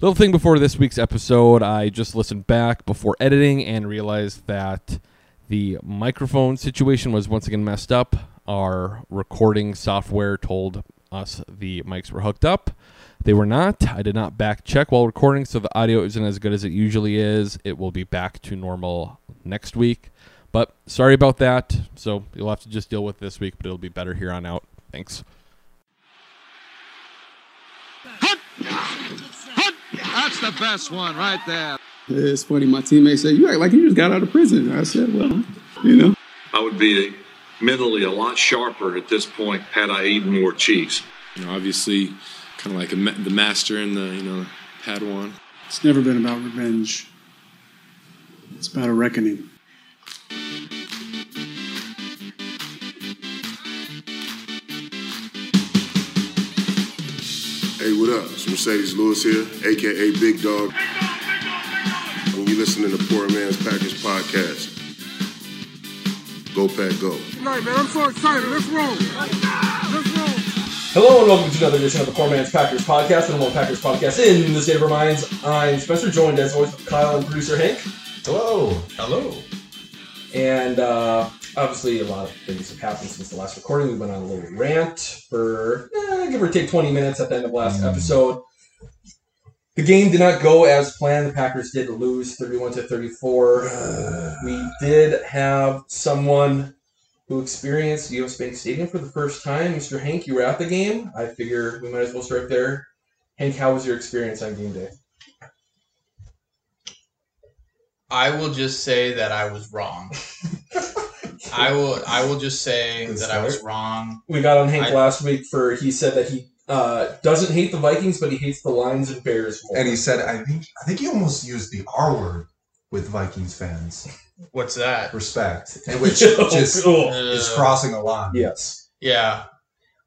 Little thing before this week's episode, I just listened back before editing and realized that the microphone situation was once again messed up. Our recording software told us the mics were hooked up. They were not. I did not back check while recording, so the audio isn't as good as it usually is. It will be back to normal next week. But sorry about that. So you'll have to just deal with this week, but it'll be better here on out. Thanks. That's the best one right there. It's funny. My teammates say, "You act like you just got out of prison." I said, "Well, you know." I would be mentally a lot sharper at this point had I eaten more cheese. You know, obviously, kind of like a ma- the master and the you know Padawan. It's never been about revenge. It's about a reckoning. Hey, what up? It's Marcedes Lewis here, aka Big Dog. And you listening to the Poor Man's Packers podcast. Go Pack Go. Right, man, I'm so excited. Let's roll. Let's roll. Hello and welcome to another edition of the Poor Man's Packers Podcast, the number one Packers podcast in the state of our minds. I'm Spencer, joined as always with Kyle and producer Hank. Hello. Hello. And uh, obviously, a lot of things have happened since the last recording. We went on a little rant for eh, give or take 20 minutes at the end of last episode. The game did not go as planned. The Packers did lose 31 to 34. we did have someone who experienced US Bank Stadium for the first time. Mr. Hank, you were at the game. I figure we might as well start there. Hank, how was your experience on game day? I will just say that I was wrong. I will. I will just say Good that I was wrong. We got on Hank I- last week for he said that he uh, doesn't hate the Vikings, but he hates the Lions and Bears more. And he said, I think I think he almost used the R word with Vikings fans. What's that? Respect. And which Oh, just cool. is crossing a line. yes. Yeah.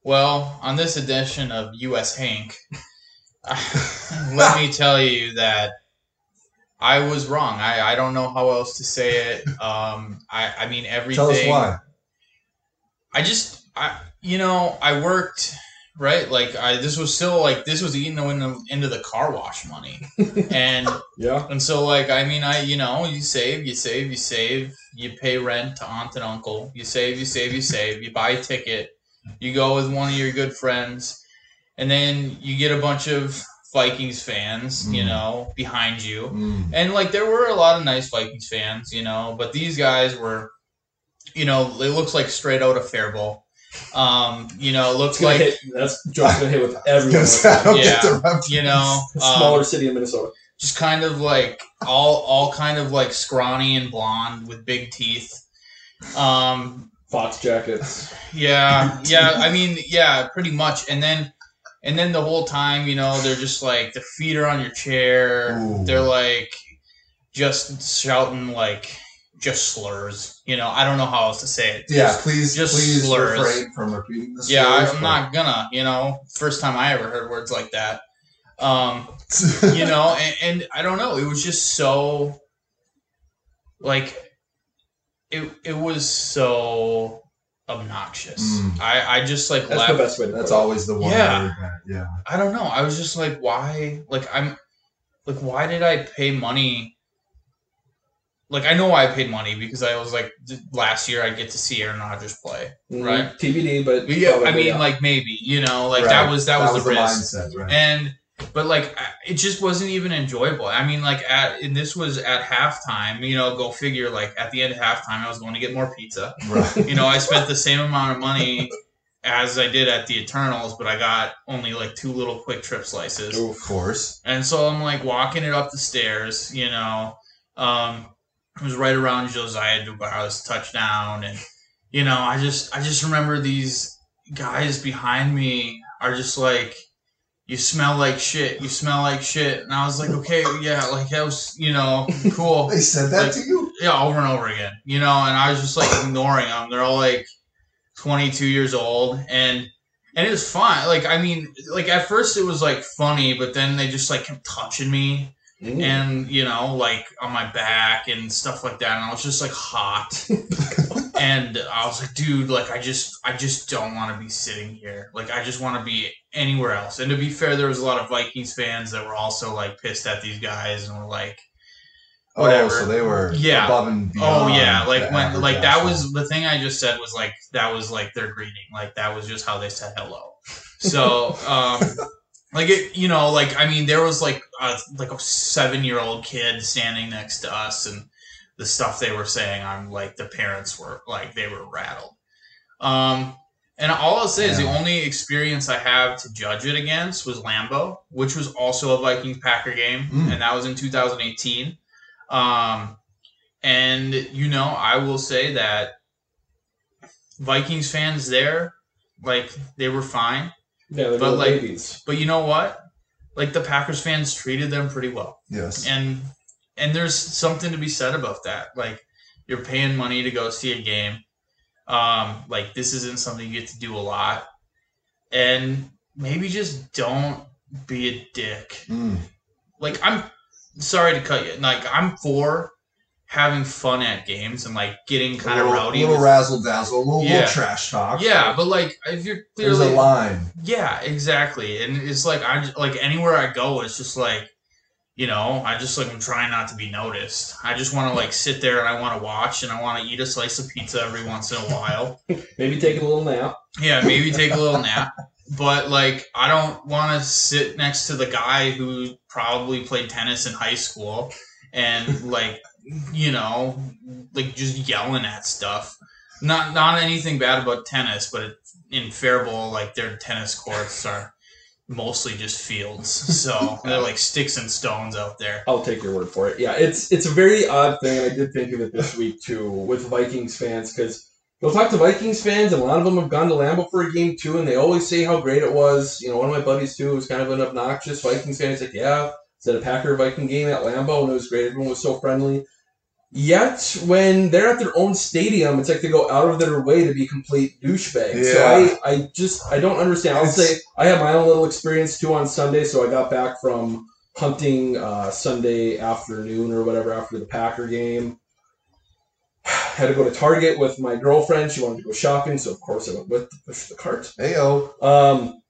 Well, on this edition of US Hank, let me tell you that I was wrong. I, I don't know how else to say it. Um, I, I mean everything. Tell us why. I just I you know I worked right like I this was still like this was eating into, into the car wash money and Yeah. and so like I mean I you know you save you save you save you pay rent to aunt and uncle you save you save you save you buy a ticket you go with one of your good friends and then you get a bunch of Vikings fans you Mm. know behind you Mm. and like there were a lot of nice Vikings fans, you know, but these guys were, you know, it looks like straight out of Faribault. Um, you know, it looks like hit, that's joke's gonna hit with everyone. I don't Yeah. get you know, A smaller um, city in Minnesota. just kind of like all all kind of like scrawny and blonde with big teeth. Um, Fox jackets. yeah, yeah. I mean, yeah, pretty much. And then, and then the whole time, you know, they're just like the feet are on your chair. Ooh. They're like just shouting like just slurs. You know, I don't know how else to say it. Yeah, Just- please just please slurs. refrain from repeating this. yeah, I'm not gonna. You know, first time I ever heard words like that. Um, you know, and, and I don't know. It was just so like it. It was so obnoxious. Mm. I I just like That's left. the best way That's always the one Yeah. yeah. I don't know. I was just like, why? Like I'm, like why did I pay money? Like I know why I paid money because I was like last year I get to see Aaron Rodgers play. Mhm. Right. TBD, but But yeah, I mean yeah. like maybe you know like that was that, was, the, risk. mindset, right? and but like it just wasn't even enjoyable i mean like at and this was at halftime you know go figure like at the end of halftime i was going to get more pizza right. you know i spent the same amount of money as i did at the eternals but i got only like two little Kwik Trip slices Of course. and so i'm like walking it up the stairs you know um it was right around Josiah Deguara's touchdown and you know i just i just remember these guys behind me are just like you smell like shit you smell like shit. And i was like okay yeah like that was you know cool. They said that Like- to you? yeah over and over again you know and i was just like ignoring them they're all like 22 years old and and it was fun like i mean like at first it was like funny but then they just like kept touching me Mm. and you know like on my back and stuff like that and i was just like hot and I was like, dude, like I just I just don't want to be sitting here. Like I just want to be anywhere else. And to be fair, there was a lot of Vikings fans that were also like pissed at these guys and were like, Oh, whatever. so they were Yeah. above and Oh yeah, like when like that was the thing I just said was like that was like their greeting. Like that was just how they said hello. So um like it you know, like I mean there was like a like a seven year old kid standing next to us and the stuff they were saying I'm like the parents were like they were rattled. Um and all I'll say is the only experience I have to judge it against was Lambeau, which was also a Vikings Packer game, Mm. and that was in 2018. Um, and you know, I will say that Vikings fans there, like they were fine, Yeah, But, like- babies. but you know what? Like the Packers fans treated them pretty well yes. and and there's something to be said about that like you're paying money to go see a game um like this isn't something you get to do a lot and maybe just don't be a dick Mm. like i'm sorry to cut you like i'm for having fun at games and like getting kind of rowdy little with- razzle dazzle, a little, Yeah. little trash talk. yeah but like if you're clearly there's a line. yeah, exactly. And it's like I like anywhere I go, it's just like, you know, I just like I'm trying not to be noticed. I just want to like sit there and I want to watch and I want to eat a slice of pizza every once in a while. Maybe take a little nap. yeah, maybe take a little nap. But like I don't want to sit next to the guy who probably played tennis in high school and like you know like just yelling at stuff. Not not anything bad about tennis, but it, in Faribault, like their tennis courts are mostly just fields, so they're like sticks and stones out there. I'll take your word for it. Yeah, it's it's a very odd thing, I did think of it this week too with Vikings fans because you'll talk to Vikings fans, and a lot of them have gone to Lambeau for a game too, and they always say how great it was. You know, one of my buddies too was kind of an obnoxious Vikings fan. He's like, "Yeah, it's at a Packer Viking game at Lambeau, and it was great. Everyone was so friendly." Yet, when they're at their own stadium, it's like they go out of their way to be complete douchebags. So I, I just I don't understand. I'll It's- say I had my own little experience too on Sunday. So I got back from hunting uh, Sunday afternoon or whatever after the Packer game. Had to go to Target with my girlfriend. She wanted to go shopping, so of course I went with push the cart. Heyo. Um,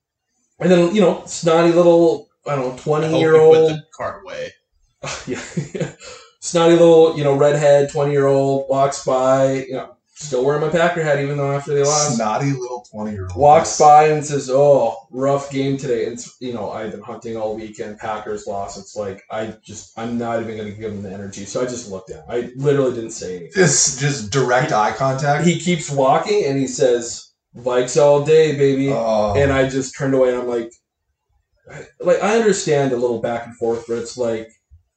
and then you know, snotty little I don't know, twenty year old the cart away. yeah, snotty little you know redhead twenty year old walks by. You know, still wearing my Packer hat even though after they lost. Snotty little twenty year old. walks by and says, "Oh, rough game today." It's you know I've been hunting all weekend. Packers lost. It's like I just I'm not even going to give him the energy. So I just looked at. Him. I literally didn't say anything. Just just direct eye contact. He keeps walking and he says, "Vikes all day, baby." Oh. And I just turned away and I'm like, like I understand a little back and forth, but it's like,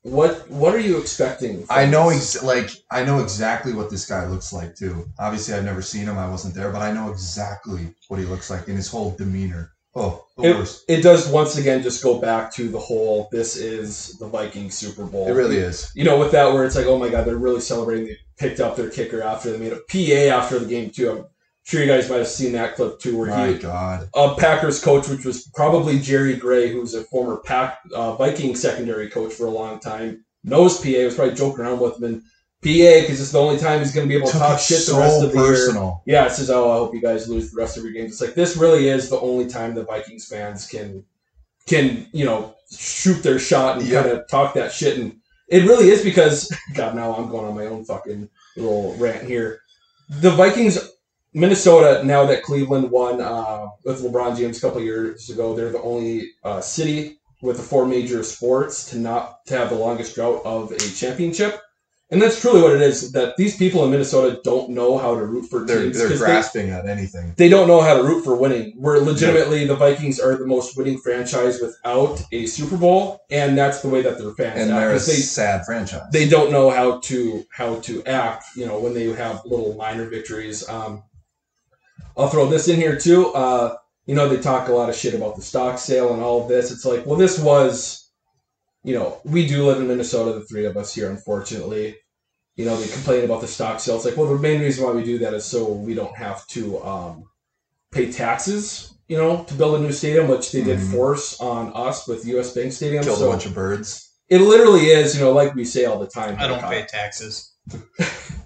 what what are you expecting? from I know ex- like I know exactly what this guy looks like too. Obviously, I've never seen him. I wasn't there, but I know exactly what he looks like in his whole demeanor. Oh, the It, worst. it does once again just go back to the whole this is the Viking Super Bowl. It really is. you know, with that where it's like, oh my god, they're really celebrating. They picked up their kicker after they made a PA after the game too. Sure you guys might have seen that clip too, where My he God. a Packers coach, which was probably Jerry Gray, who's a former Pack uh, Viking secondary coach for a long time, knows PA. Was probably joking around with him and PA because it's the only time he's going to be able to talk shit so the rest of the year. Yeah, it says, "Oh, I hope you guys lose the rest of your games." It's like this really is the only time the Vikings fans can can you know shoot their shot and Yep. kind of talk that shit, and it really is because God, now I'm going on my own fucking little rant here. The Vikings, Minnesota, now that Cleveland won uh, with LeBron James a couple years ago, they're the only uh, city with the four major sports to not to have the longest drought of a championship. And that's truly what it is. That these people in Minnesota don't know how to root for They're teams they're 'cause they- grasping at anything. they don't know how to root for winning. We're legitimately the Vikings are the most winning franchise without a Super Bowl, and that's the way that their fans And act. they're a they sad franchise. they don't know how to how to act. You know when they have little minor victories. Um, I'll throw this in here too. Uh, you know they talk a lot of shit about the stock sale and all of this. It's like, well, this was, you know, we do live in Minnesota, the three of us here, unfortunately. You know, they complain about the stock sale. It's like, well, the main reason why we do that is so we don't have to um, pay taxes. You know, to build a new stadium, which they did Mhm. force on us with U.S. Bank Stadium. Killed so a bunch of birds. it literally is, you know, like we say all the time. I don't pay taxes.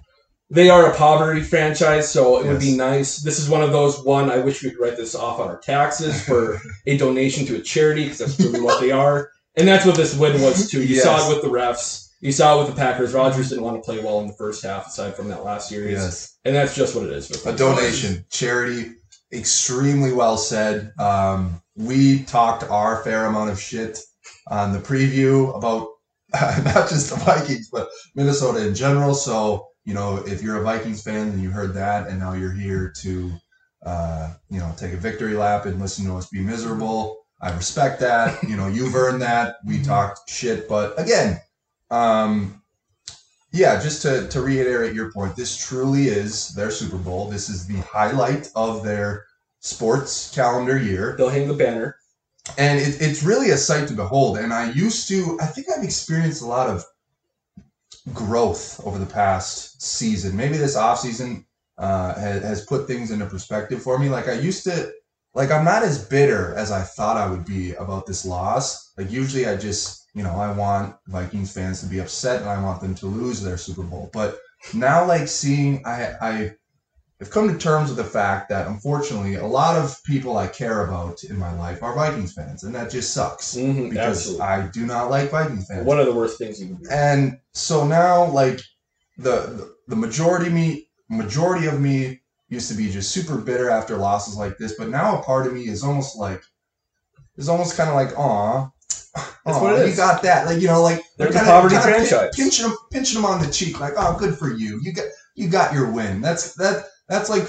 they are a poverty franchise, so it would be nice. This is one of those one. I wish we could write this off on our taxes for a donation to a charity because that's truly what they are, and that's what this win was too. You saw it with the refs. You saw it with the Packers. Rodgers didn't want to play well in the first half, aside from that last series, Yes. and that's just what it is. A donation, charity, extremely well said. Um, we talked our fair amount of shit on the preview about not just the Vikings, but Minnesota in general. So, you know, if you're a Vikings fan and you heard that and now you're here to, uh, you know, take a victory lap and listen to us be miserable, I respect that. You know, you've earned that. We talked shit. But again, um, yeah, just to, to reiterate your point, this truly is their Super Bowl. This is the highlight of their sports calendar year. They'll hang the banner. And it, it's really a sight to behold. And I used to, I think I've experienced a lot of growth over the past season. Maybe this offseason uh, has, has put things into perspective for me. Like I used to, like I'm not as bitter as I thought I would be about this loss. Like usually I just, you know, I want Vikings fans to be upset and I want them to lose their Super Bowl. But now like seeing I I have come to terms with the fact that unfortunately a lot of people I care about in my life are Vikings fans and that just sucks Mhm, because absolutely. I do not like Vikings fans. One of the worst things you can do. And so now, like the the, the majority of me, majority of me used to be just super bitter after losses like this, but now a part of me is almost like is almost kind of like, aw, That's what it you got that, like you know, like They're the poverty kinda franchise. pinching them, pinching them on the cheek, like, oh, good for you, you got you got your win. That's that that's like.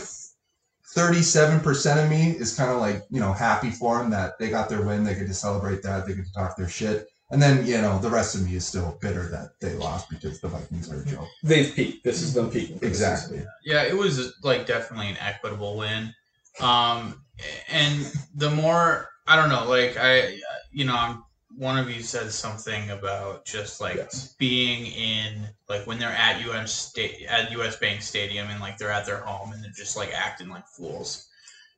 37% of me is kind of like, you know, happy for them that they got their win. They get to celebrate that. They get to talk their shit. And then, you know, the rest of me is still bitter that they lost because the Vikings are a joke. They've peaked. This is them peaking. Exactly. Yeah, it was like definitely an equitable win. Um, and the more I don't know, like I, you know, I'm one of you said something about just like Yes. being in like when they're at US state at US Bank Stadium and like they're at their home and they're just like acting like fools,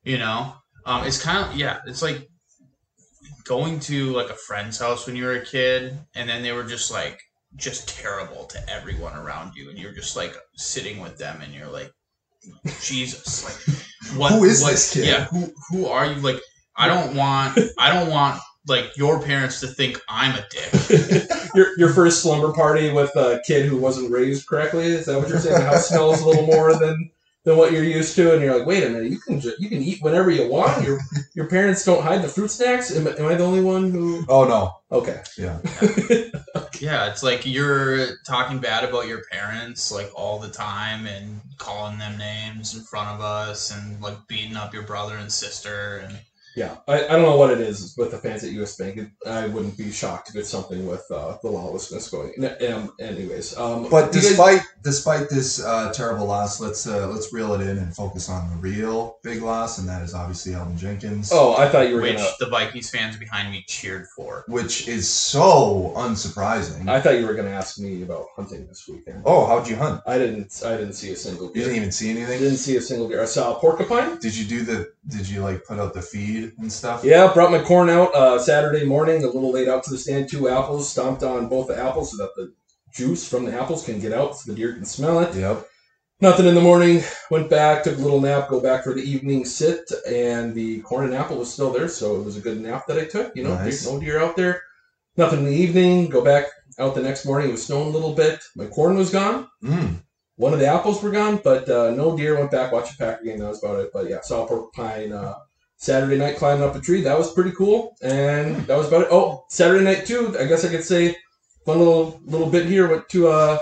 you know. Um, it's kind of yeah, it's like going to like a friend's house when you were a kid and then they were just like just terrible to everyone around you and you're just like sitting with them and you're like jesus like what Who is what- this kid? yeah who who are you like i don't want i don't want like your parents to think i'm a dick your your first slumber party with a kid who wasn't raised correctly. Is that what you're saying? The house smells a little more than than what you're used to, and you're like, wait a minute, you can ju- you can eat whenever you want. Your your parents don't hide the fruit snacks. Am, am I the only one who? Oh no. Okay. Yeah. yeah it's like you're talking bad about your parents like all the time and calling them names in front of us and like beating up your brother and sister and Yeah, I, I don't know what it is with the fans at US Bank. It, I wouldn't be shocked if it's something with uh, the lawlessness going. n- Um, anyways, um, But you guys- despite despite this uh, terrible loss, let's uh, let's reel it in and focus on the real big loss, and that is obviously Elgton Jenkins. oh, I thought you were which gonna. the vikings fans behind me cheered for Which is so unsurprising. I thought you were gonna ask me about hunting this weekend. oh, how'd you hunt? I didn't. I didn't see a single. You deer. didn't even see anything. I didn't see a single deer. I saw a porcupine. Did you do the? Did you like put out the feed and stuff? Yeah, brought my corn out uh, Saturday morning, a little late out to the stand. Two apples, stomped on both the apples so that the juice from the apples can get out, so the deer can smell it. Yep. Nothing in the morning. Went back, took a little nap, go back for the evening sit, and the corn and apple was still there, so it was a good nap that I took. You know, Nice. no deer out there. Nothing in the evening. Go back out the next morning. It was snowing a little bit. My corn was gone. Mm. One of the apples were gone, but uh, no deer. Went back, watched a Packer game. That was about it. But yeah, saw a porcupine uh, Saturday night climbing up a tree. That was pretty cool, and that was about it. Oh, Saturday night too. I guess I could say fun little little bit here. Went to uh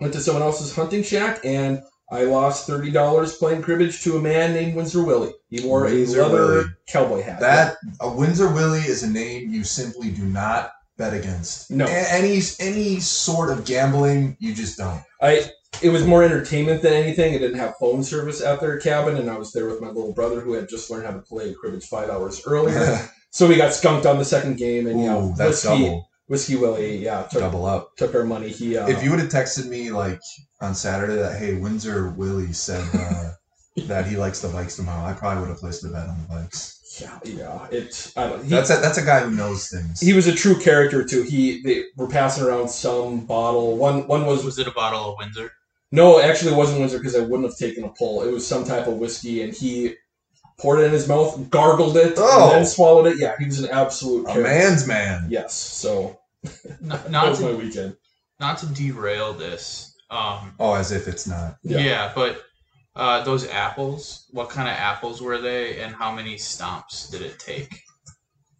went to someone else's hunting shack, and I lost thirty dollars playing cribbage to a man named Windsor Willie. He wore Windsor a leather Willie. cowboy hat. That a Windsor Willie is a name you simply do not bet against. No. A- any any sort of gambling, you just don't. I it was more entertainment than anything. It didn't have phone service at their cabin, and I was there with my little brother who had just learned how to play cribbage five hours earlier. so we got skunked on the second game, and you know, that's whiskey, double whiskey Willie, yeah, took, double up. took our money. He uh, If you would have texted me like on Saturday that hey Windsor Willie said uh, that he likes the Vikes tomorrow, I probably would have placed a bet on the Vikes. yeah, yeah, it. I don't. He, That's a, that's a guy who knows things. he was a true character too. He they were passing around some bottle. One one was was it a bottle of windsor No, actually, it wasn't Windsor because I wouldn't have taken a pull. It was some type of whiskey, and he poured it in his mouth, gargled it, Oh. and then swallowed it. Yeah, he was an absolute A carrot. man's man. Yes, so Not, that not was my to weekend. not to derail this. Um, Oh, as if it's not. Yeah. yeah. but uh, those apples. What kind of apples were they, and how many stomps did it take?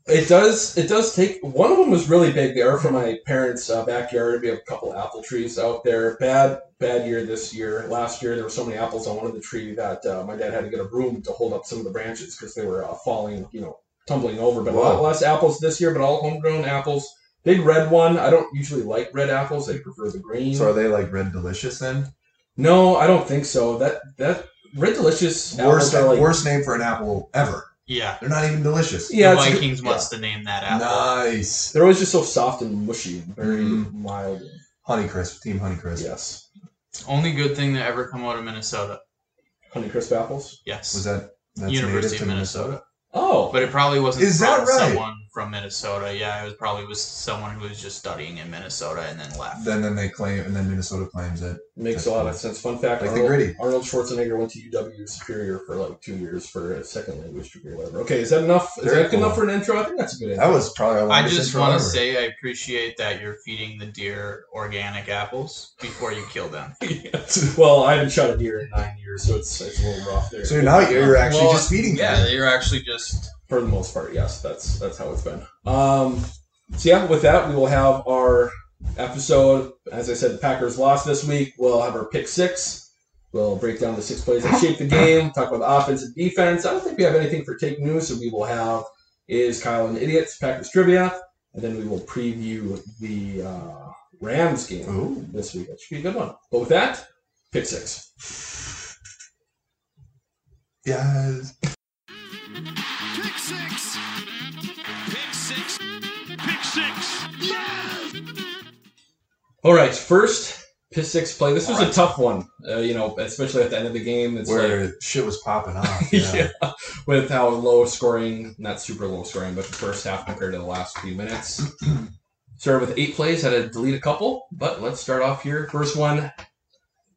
It does. It does take. One of them was really big. They are from my parents' uh, backyard. We have a couple apple trees out there. Bad, bad year this year. Last year there were so many apples on one of the tree that uh, my dad had to get a broom to hold up some of the branches because they were uh, falling, you know, tumbling over. But a lot less apples this year, but all homegrown apples. Big red one. I don't usually like red apples. I prefer the green. So are they like red delicious then? no, I don't think so. That that red delicious Worst, like worst name for an apple ever. Yeah, They're not even delicious. yeah. the it's- Vikings must have named that apple. Nice. They're always just so soft and mushy, and very Mhm. mild. Honeycrisp, Team Honeycrisp. Yes. Only good thing that ever come out of Minnesota. Honeycrisp apples. Yes, Was that that's University native of to Minnesota. Oh, But it probably wasn't Is from that right? someone from Minnesota. Yeah, it was probably was someone who was just studying in Minnesota and then left. Then then they claim and then Minnesota claims it. makes a lot of sense. Fun fact: Like the Arnold, gritty. Arnold Schwarzenegger went to UW Superior for like two years for a second language degree or whatever. Okay, is that enough? Is Very that good enough for an intro? I think that's a good intro. That was probably our I just intro want to ever. say I appreciate that you're feeding the deer organic apples before you kill them. well, I haven't shot a deer in nine years, so it's it's a little rough there. So now you're actually Well, just feeding Them. Yeah, you're actually just for the most part, yes, that's that's how it's been. Um, so yeah, with that, we will have our episode. As I said, the Packers lost this week. We'll have our pick six. We'll break down the six plays that shaped the game. Talk about the offense and defense. I don't think we have anything for take news, so we will have is Kyle and Idiots Packers trivia, and then we will preview the uh, Rams game Ooh. this week. That should be a good one. But with that, pick six. Yes. All right, first pick six play. This was a tough one, uh, you know, especially at the end of the game. It's like, Where shit was popping off. Yeah. yeah. with how low scoring, not super low scoring, but the first half compared to the last few minutes. Started with eight plays, had to delete a couple, but let's start off here. First one,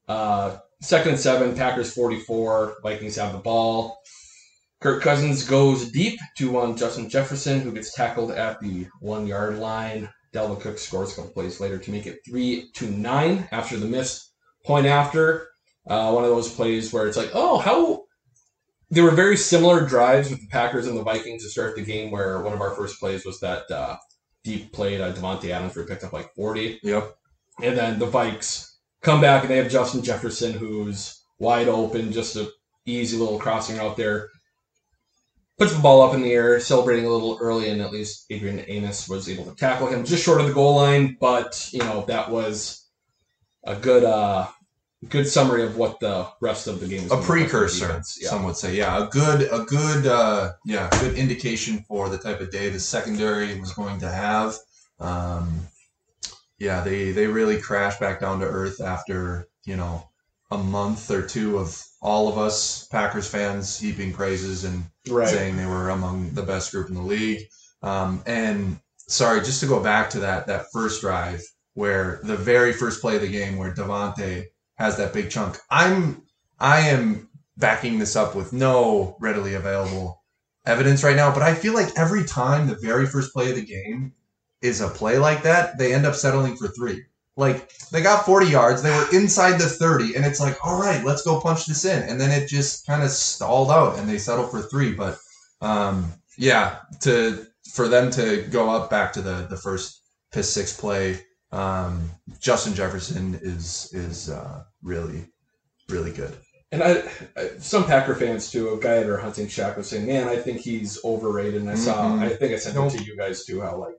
uh, second and seven, Packers 44, Vikings have the ball. Kirk Cousins goes deep to one Justin Jefferson, who gets tackled at the one yard line. Dalvin Cook scores a couple plays later to make it three to nine after the missed point after. Uh, one of those plays where it's like, oh, how they were very similar drives with the Packers and the Vikings to start the game. Where one of our first plays was that uh, deep play to Davante Adams where he picked up like forty, Yep. and then the Vikes come back and they have Justin Jefferson who's wide open, just a easy little crossing out there. Puts the ball up in the air, celebrating a little early, and at least Adrian Amos was able to tackle him just short of the goal line. But you know that was a good, uh, good summary of what the rest of the game was. A gonna look like for precursor. Yeah. some would say. Yeah, a good, a good, uh, yeah, good indication for the type of day the secondary was going to have. Um, yeah, they they really crashed back down to earth after you know a month or two of all of us Packers fans heaping praises and Right. saying they were among the best group in the league. Um, and sorry, just to go back to that that first drive where the very first play of the game where Davante has that big chunk. I'm I am backing this up with no readily available evidence right now, but I feel like every time the very first play of the game is a play like that, they end up settling for three. Like they got 40 yards, they were inside the 30, and it's like, all right, let's go punch this in. And then it just kind of stalled out and they settled for three. But um, yeah, to for them to go up back to the the first piss six play, um, Justin Jefferson is is uh, really really good. And I, I, some Packer fans too, a guy at our hunting shack was saying, "Man, I think he's overrated." And I saw, Mhm. I think I sent Nope. it to you guys too, how like,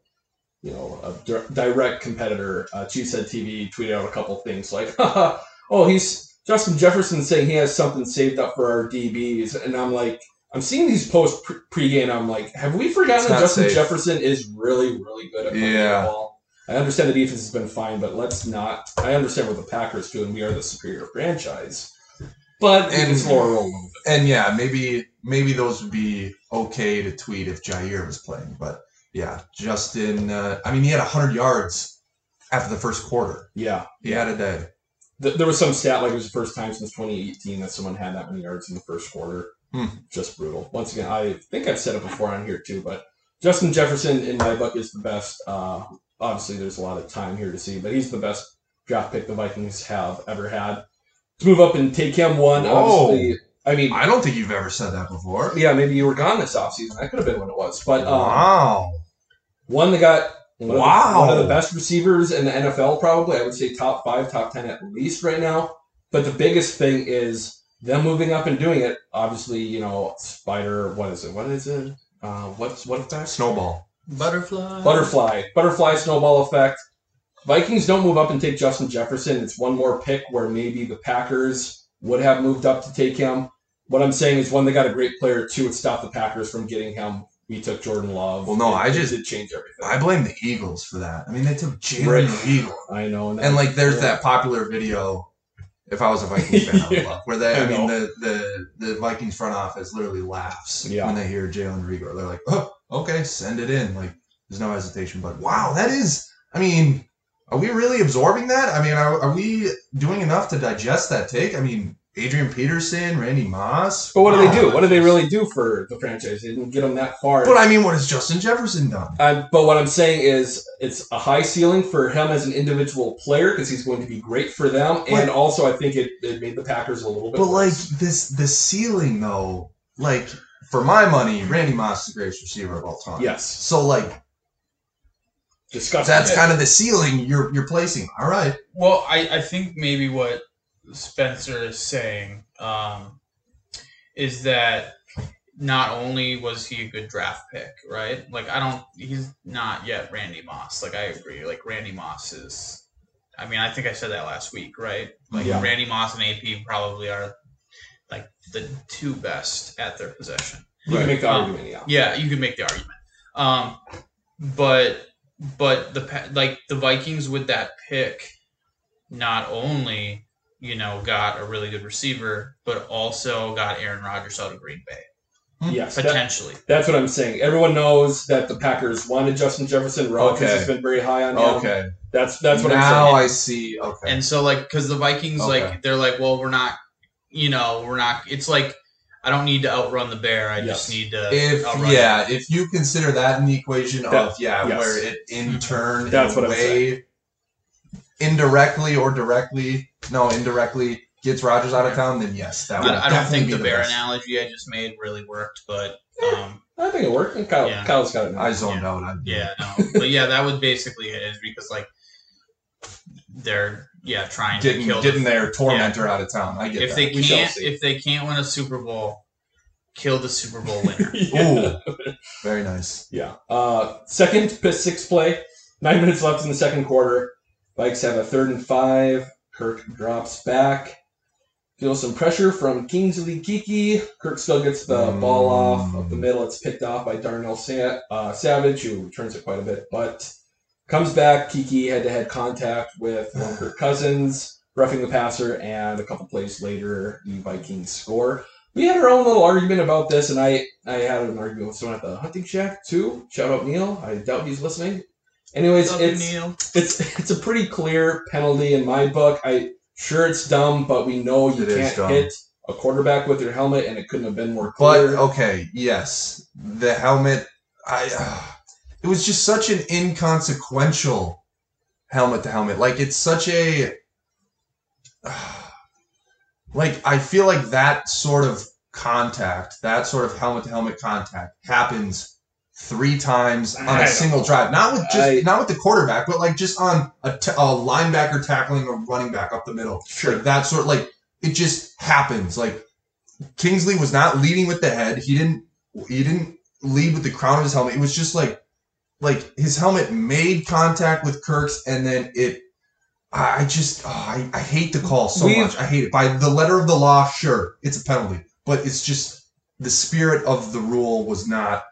you know, a dir- direct competitor, uh, Cheesehead TV, tweeted out a couple things like, "Oh, he's Justin Jefferson saying he has something saved up for our DBs," and I'm like, I'm seeing these posts pregame. I'm like, have we forgotten that Justin safe. Jefferson is really, really good at Yeah. ball? I understand the defense has been fine, but let's not. I understand what the Packers do, and we are the superior franchise. But And- it's lower roll a little bit. And yeah, maybe maybe those would be okay to tweet if Jaire was playing, but yeah, Justin. Uh, I mean, he had hundred yards after the first quarter. Yeah, He had a day. th- there was some stat like it was the first time since 2018 that someone had that many yards in the first quarter. Hmm. Just brutal. Once again, I think I've said it before on here too, but Justin Jefferson in my book is the best. Uh, obviously, there's a lot of time here to see, but he's the best draft pick the Vikings have ever had. To move up and take him one, Whoa. obviously. I mean, I don't think you've ever said that before. yeah, maybe you were gone this offseason. That could have been when it was. But um, wow. One that got one of the- Wow. one of the best receivers in the NFL, probably. I would say top five, top ten at least right now. But the biggest thing is them moving up and doing it. Obviously, you know, spider. What is it? What is it? Uh, what's what effect? Snowball. Butterfly. Butterfly. Butterfly snowball effect. Vikings don't move up and take Justin Jefferson. It's one more pick where maybe the Packers would have moved up to take him. What I'm saying is, one, they got a great player. Two, it stopped the Packers from getting him. We took Jordan Love. Well, no, It- I it just- did change everything. I blame the Eagles for that. I mean, they took Jalen Right. Eagle. I know, that- And like, there's yeah. that popular video. If I was a Vikings fan, I would love where they. I I, mean, the, the the Vikings front office literally laughs Yeah. when they hear Jalen Reagor. They're like, "Oh, okay, send it in." Like, there's no hesitation. But wow, that is. I mean, are we really absorbing that? I mean, are, are we doing enough to digest that take? I mean, Adrian Peterson, Randy Moss. But what do they do? What do they really do for the franchise? They didn't get them that far. But I mean, what has Justin Jefferson done? Uh, but what I'm saying is, it's a high ceiling for him as an individual player because he's going to be great for them, and also I think it, it made the Packers a little bit. But like this, the ceiling though, like for my money, Randy Moss is the greatest receiver of all time. yes, So like disgusting. that's kind of the ceiling you're you're placing. All right. Well, I, I think maybe what Spencer is saying um, is that not only was he a good draft pick, right? Like I don't, he's not yet Randy Moss. Like I agree. Like Randy Moss is. I mean, I think I said that last week, right? Like Yeah. Randy Moss and AP probably are like the two best at their position. you can make the Um, argument, yeah. Yeah, you can make the argument. Um, but but the like the Vikings with that pick, not only you know got a really good receiver, but also got Aaron Rodgers out of Green Bay hmm. Yes, that- potentially. that's what I'm saying. Everyone knows that the Packers wanted Justin Jefferson. Rodgers Okay. has been very high on him. Okay. That's that's what now I'm saying. I see. Okay. And so like because the Vikings Okay. like they're like, well, we're not, you know, we're not. It's like I don't need to outrun the bear. I just need to. if outrun yeah, him. if you consider that in the equation That- of yeah, yes. where it in mm-hmm. turn That's in a what I'm way indirectly or directly, no, indirectly gets Rodgers out of town, then yes, that would I, I don't definitely think be the bear best. analogy I just made really worked, but um, I think it worked. And Kyle, Yeah. Kyle's got it. now. I zoned out. I, Yeah, no, but yeah, that would basically it is because like they're yeah trying getting to kill getting the, their tormentor out of town. I get if that. they We can't if they can't win a Super Bowl, kill the Super Bowl winner. Yeah. Ooh, very nice. Yeah. Uh, second piss six play. Nine minutes left in the second quarter. Vikes have a third and five. Kirk drops back. Feels some pressure from Kingsley Keke. Kirk still gets the Mm. ball off of the middle. It's picked off by Darnell Sa- uh, Savage, who returns it quite a bit, but comes back. Keke head to head contact with one of Kirk Cousins, roughing the passer, and a couple plays later, the Vikings score. We had our own little argument about this, and I, I had an argument with someone at the hunting shack too. Shout out Neil. I doubt he's listening. Anyways, Love it's Neil. it's it's a pretty clear penalty in my book. I sure it's dumb, but we know you It is can't hit a quarterback with your helmet, and it couldn't have been more clear. But okay, yes, the helmet. I. Uh, it was just such an inconsequential helmet to helmet. Like it's such a. like I feel like that sort of contact, that sort of helmet to helmet contact, happens three times on a single drive. Not with just I- not with the quarterback, but like just on a, t- a linebacker tackling a running back up the middle. Sure. Like that sort. Like it just happens. Like Kingsley was not leading with the head. He didn't. He didn't lead with the crown of his helmet. It was just like, like his helmet made contact with Kirk's, and then it. I I just. oh, I, I hate the call so We've- much. I hate it. By the letter of the law, sure, it's a penalty, but it's just the spirit of the rule was not,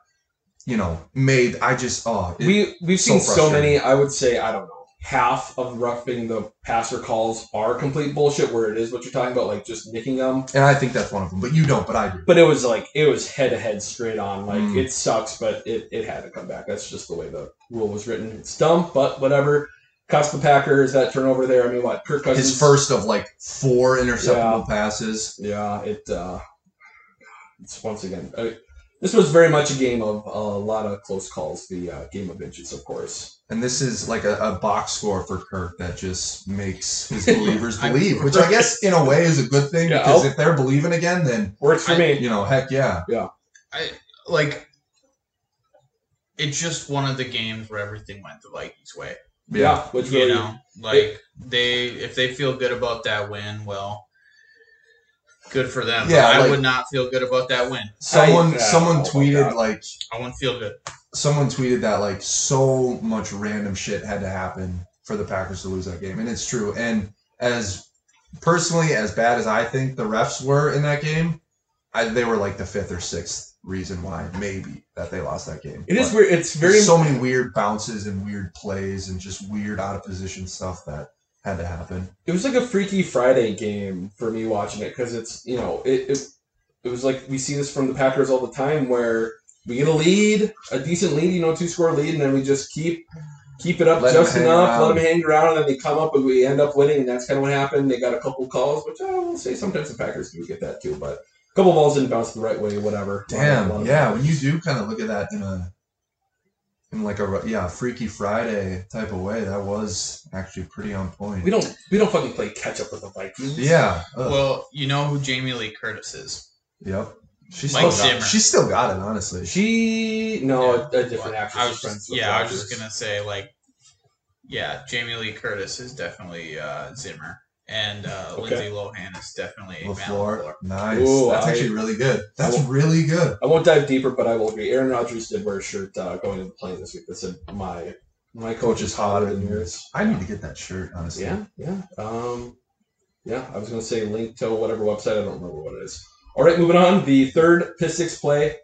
you know, made. I just. Oh, it- we we've so seen so many. I would say I don't know. Half of roughing the passer calls are complete bullshit. Where it is what you're talking about, like just nicking them. and I think that's one of them. But you don't. But I do. But it was like it was head to head straight on. Like Mm. it sucks, but it, it had to come back. That's just the way the rule was written. It's dumb, but whatever. cost the Packers that turnover there. I mean, what Kirk Cousins His first of like four interceptable Yeah. passes. Yeah, it. Uh, it's once again. Uh, this was very much a game of a lot of close calls. The uh, game of inches, of course. And this is like a, a box score for Kirk that just makes his believers I- believe, which I guess in a way is a good thing Yeah, because I'll- if they're believing again, then Works for I- me. you know, heck yeah. I like. It's just one of the games where everything went the Vikings' way. Yeah, which You really. know, like they if they feel good about that win, well, good for them. Yeah, I like- would not feel good about that win. Someone I- someone oh tweeted like I wouldn't feel good. someone tweeted that like so much random shit had to happen for the Packers to lose that game, and it's true. And as personally as bad as I think the refs were in that game, I, they were like the fifth or sixth reason why maybe that they lost that game. It is But weird. It's very. so many weird bounces and weird plays and just weird out of position stuff that had to happen. it was like a Freaky Friday game for me watching it because it's you know it, it it was like we see this from the Packers all the time where we get a lead, a decent lead, you know, two score lead, and then we just keep keep it up Let just enough, around. let them hang around, and then they come up and we end up winning, and that's kind of what happened. They got a couple calls, which I will say sometimes the Packers do get that too, but a couple balls didn't bounce the right way, whatever. Damn, yeah. When you do kind of look at that in a in like a yeah Freaky Friday type of way, that was actually pretty on point. we don't we don't fucking play catch up with the Vikings. Yeah. ugh, Well, you know who Jamie Lee Curtis is? Yep. She Mike still got, Zimmer. she still got it, honestly. She no Yeah. a, a different actress. I was just, with yeah, I was just gonna say like, yeah, Jamie Lee Curtis is definitely uh, Zimmer, and uh, Okay. Lindsay Lohan is definitely Matt LaFleur. LaFleur. Nice. Ooh, That's I- actually really good. That's I- really good. I won't dive deeper, but I will agree. Aaron Rodgers did wear a shirt uh, going to the plane this week that said "My my coach is hotter than yours." I need to get that shirt, honestly. Yeah, yeah, um, yeah. I was gonna say link to whatever website. I don't remember what it is. All right, moving on. The third piss six play,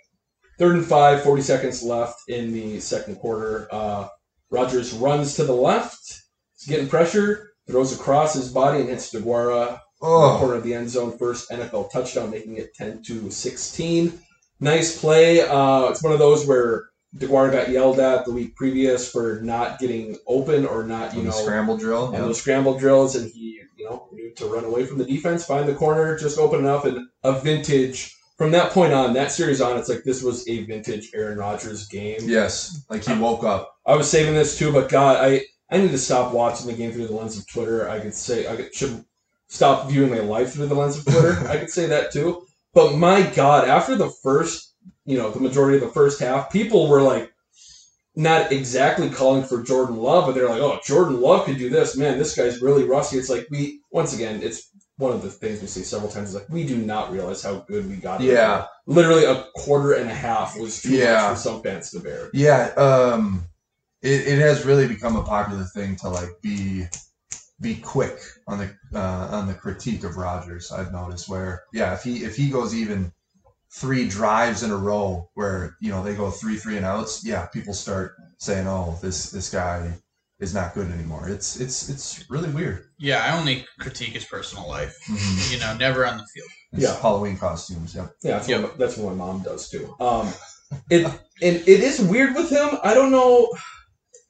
third and five, 40 seconds left in the second quarter. Uh, Rodgers runs to the left. He's getting pressure. Throws across his body and hits DeGuara in the Oh, corner of the end zone. First NFL touchdown, making it 10 to 16. Nice play. Uh, it's one of those where DeGuara got yelled at the week previous for not getting open or not, you on know, scramble drill. And yeah. those scramble drills, and he, you know, knew to run away from the defense, find the corner, just open enough, and a vintage. From that point on, that series on, it's like this was a vintage Aaron Rodgers game. Yes, like he woke up. I was saving this too, but God, I I need to stop watching the game through the lens of Twitter. I could say I could, should stop viewing my life through the lens of Twitter. I could say that too. But my God, after the first, you know, the majority of the first half, people were like not exactly calling for Jordan Love, but they're like, "Oh, Jordan Love could do this, man. This guy's really rusty." It's like we once again, it's one of the things we say several times. Is like we do not realize how good we got. Yeah. literally a quarter and a half was too Yeah. much for some fans to bear. Yeah, um, it, it has really become a popular thing to like be be quick on the uh, on the critique of Rodgers. I've noticed where yeah, if he if he goes even three drives in a row where you know they go three three and outs, yeah, people start saying, oh, this this guy is not good anymore. It's it's it's really weird. Yeah, I only critique his personal life. Mhm. You know, never on the field. It's Yeah. Halloween costumes. Yep. Yeah, that's, Yep. what, that's what my mom does too. Um, it and it is weird with him. I don't know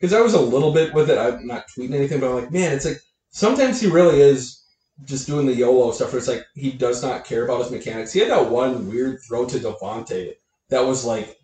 because I was a little bit with it. I'm not tweeting anything, but I'm like, man, it's like sometimes he really is just doing the YOLO stuff. Where it's like he does not care about his mechanics. He had that one weird throw to Davante that was like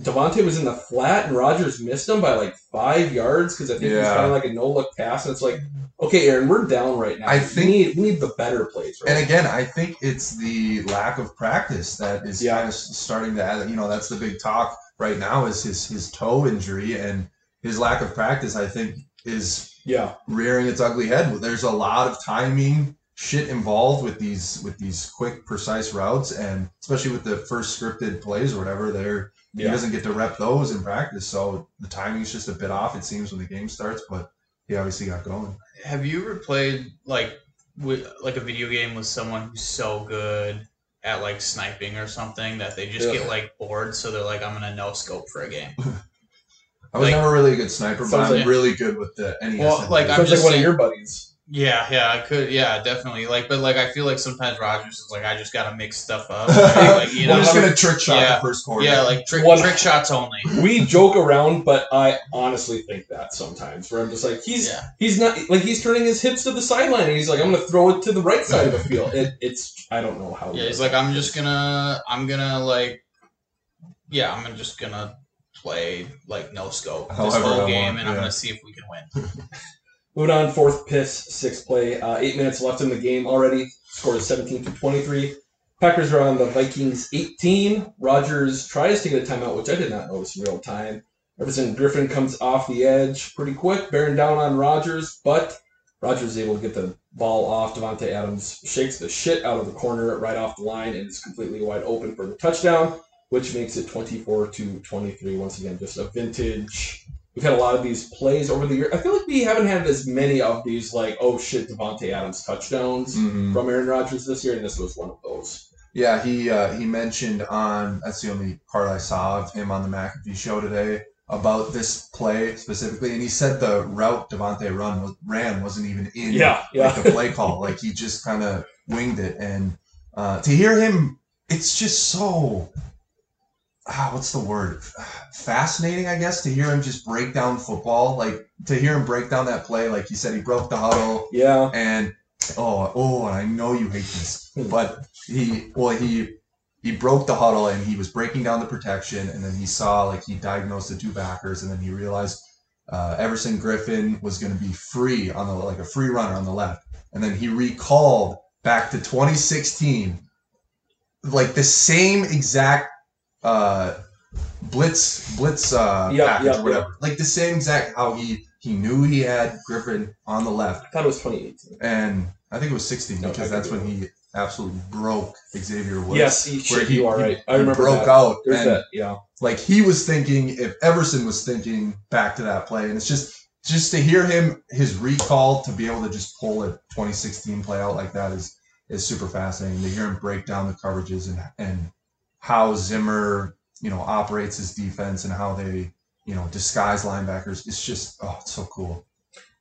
Davante was in the flat and Rodgers missed him by like five yards because I think it was kind of like a no look pass. And it's like, okay, Aaron, we're down right now. I we think- need we need the better plays. Right And again, I think it's the lack of practice that is Yeah. kind of starting to add. You know, that's the big talk right now is his his toe injury and his lack of practice. I think is yeah. rearing its ugly head. There's a lot of timing shit involved with these with these quick, precise routes, and especially with the first scripted plays or whatever. There he Yeah. doesn't get to rep those in practice, so the timing's just a bit off. It seems when the game starts, but he obviously got going. Have you ever played like with like a video game with someone who's so good at like sniping or something that they just Ugh. get like bored, so they're like, I'm gonna no scope for a game. I was Like- never really a good sniper, but I'm like- really good with the NES. Well, like, I'm Sounds like just one of your buddies. Yeah, yeah, I could. Yeah, definitely. Like, but like, I feel like sometimes Rodgers is like, I just gotta mix stuff up. like, you know, We're just gonna trick shot yeah, the first quarter. yeah, like trick One- trick shots only. we joke around, but I honestly think that sometimes where I'm just like he's Yeah. he's not like he's turning his hips to the sideline and he's like I'm gonna throw it to the right side of the field. It, it's I don't know how. he Yeah, he's like, I'm just gonna, I'm gonna like, yeah, I'm just gonna play like no scope this However whole I game, want, and I'm yeah. gonna see if we can win. Moving on, fourth piss, sixth play. Uh, eight minutes left in the game already. Score is 17 to 23. Packers are on the Vikings 18. Rodgers tries to get a timeout, which I did not notice in real time. Everson Griffen comes off the edge pretty quick, bearing down on Rodgers, but Rodgers is able to get the ball off. Davante Adams shakes the shit out of the corner right off the line and is completely wide open for the touchdown, which makes it 24 to 23. Once again, just a vintage We've had a lot of these plays over the year. I feel like we haven't had as many of these, like, oh shit, Davante Adams touchdowns Mhm. from Aaron Rodgers this year, and this was one of those. Yeah, he uh, he mentioned on that's the only part I saw of him on the McAfee show today about this play specifically, and he said the route Davante run was, ran wasn't even in Yeah, yeah. like the play call, like he just kind of winged it, and uh, to hear him, it's just so ah, what's the word? Fascinating, I guess, to hear him just break down football, like to hear him break down that play, like he said, he broke the huddle, Yeah. and oh, oh, and I know you hate this, but he, well, he, he broke the huddle and he was breaking down the protection, and then he saw like he diagnosed the two backers, and then he realized uh, Everson Griffen was going to be free on the like a free runner on the left, and then he recalled back to 2016, like the same exact uh, blitz blitz uh, Yeah, package yeah, or whatever, like the same exact how he he knew he had Griffen on the left I thought it was 2018. and I think it was 16 No, because that's when he absolutely broke Xavier Woods. Yes, he, where shit, you are right. I he remember broke that. out. There's and that, yeah. like he was thinking if Everson was thinking back to that play, and it's just just to hear him his recall to be able to just pull a 2016 play out like that is is super fascinating. To hear him break down the coverages and and how Zimmer you know operates his defense and how they you know disguise linebackers. It's just oh, it's so cool.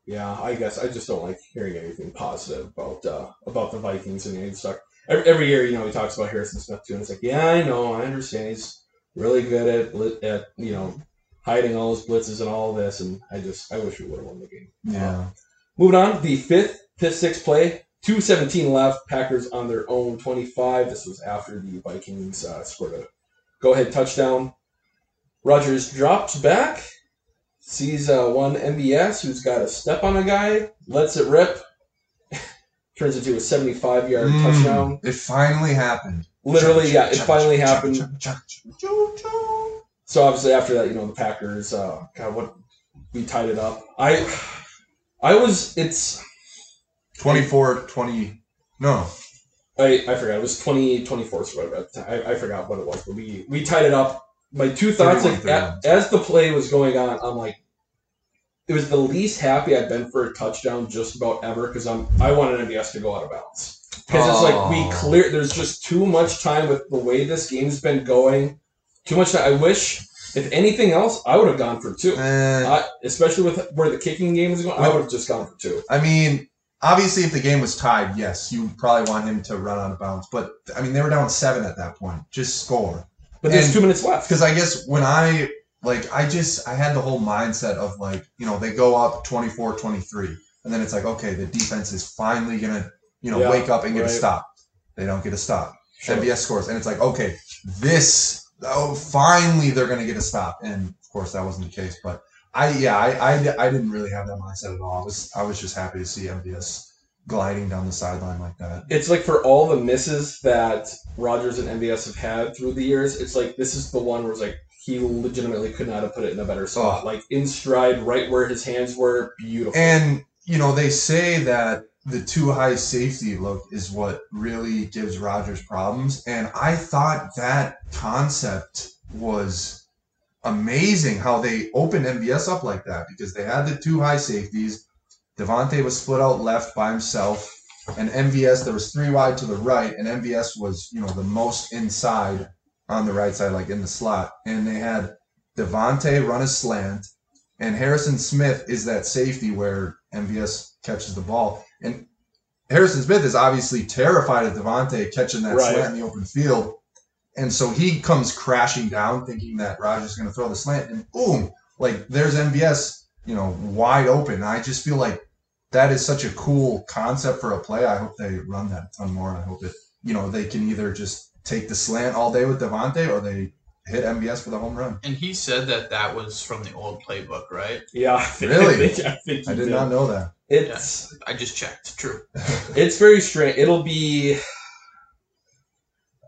Yeah, I guess I just don't like hearing anything positive about uh, about the Vikings and he's stuck. Every, every year, you know, he talks about Harrison Smith too, and it's like, yeah, I know, I understand. He's really good at at you know hiding all his blitzes and all this, and I just I wish we would have won the game. Yeah. Moving on, the fifth piss six play, two seventeen left. Packers on their own twenty five. This was after the Vikings uh, scored a go ahead touchdown. Rodgers drops back, sees uh, one MVS who's got a step on a guy, lets it rip, turns into a seventy five yard Mm, touchdown. It finally happened. Literally, yeah, it finally happened. So obviously after that, you know, the Packers, uh, God, what we tied it up. I, I was, it's 24 20 no I, I forgot. It was 20, 24 or whatever. at the time. I, I forgot what it was, but we, we tied it up. My two thoughts, like, 31, a- as the play was going on, I'm like, it was the least happy I've been for a touchdown just about ever because I'm I wanted MVS to go out of bounds because it's like we clear. There's just too much time with the way this game's been going. Too much time. I wish, if anything else, I would have gone for two. Eh, I, especially with where the kicking game is going, I would have just gone for two. I mean obviously if the game was tied yes you probably want him to run out of bounds but i mean they were down seven at that point just score But there's And- two minutes left. because i guess when i like i just i had the whole mindset of like you know they go up 24 23 and then it's like okay the defense is finally gonna you know Yeah, wake up and get a stop they don't get a stop Sure. MVS scores, and it's like, okay, this, oh, finally they're going to get a stop, and of course that wasn't the case. But I, yeah, I, I, I didn't really have that mindset at all. I was, I was just happy to see MVS gliding down the sideline like that. It's like for all the misses that Rodgers and MVS have had through the years, it's like this is the one where it's like he legitimately could not have put it in a better spot. Oh. Like in stride, right where his hands were, beautiful. And you know, they say that the too high safety look is what really gives Rodgers problems, and I thought that concept was amazing how they opened MVS up like that because they had the two high safeties. Davante was split out left by himself, and MVS there was three wide to the right, and MVS was you know the most inside on the right side, like in the slot, and they had Davante run a slant, and Harrison Smith is that safety where MVS catches the ball. And Harrison Smith is obviously terrified of Davante catching that Right. slant in the open field. And so he comes crashing down thinking that Rodgers is going to throw the slant, and boom, like there's MVS, you know, wide open. I just feel like that is such a cool concept for a play. I hope they run that a ton more, and I hope it, you know, they can either just take the slant all day with Davante or they hit MVS for the home run. And he said that that was from the old playbook, right? Yeah, I think, Really? I think, I, think I he did not know that. It's I just checked. True. it's very strange. It'll be.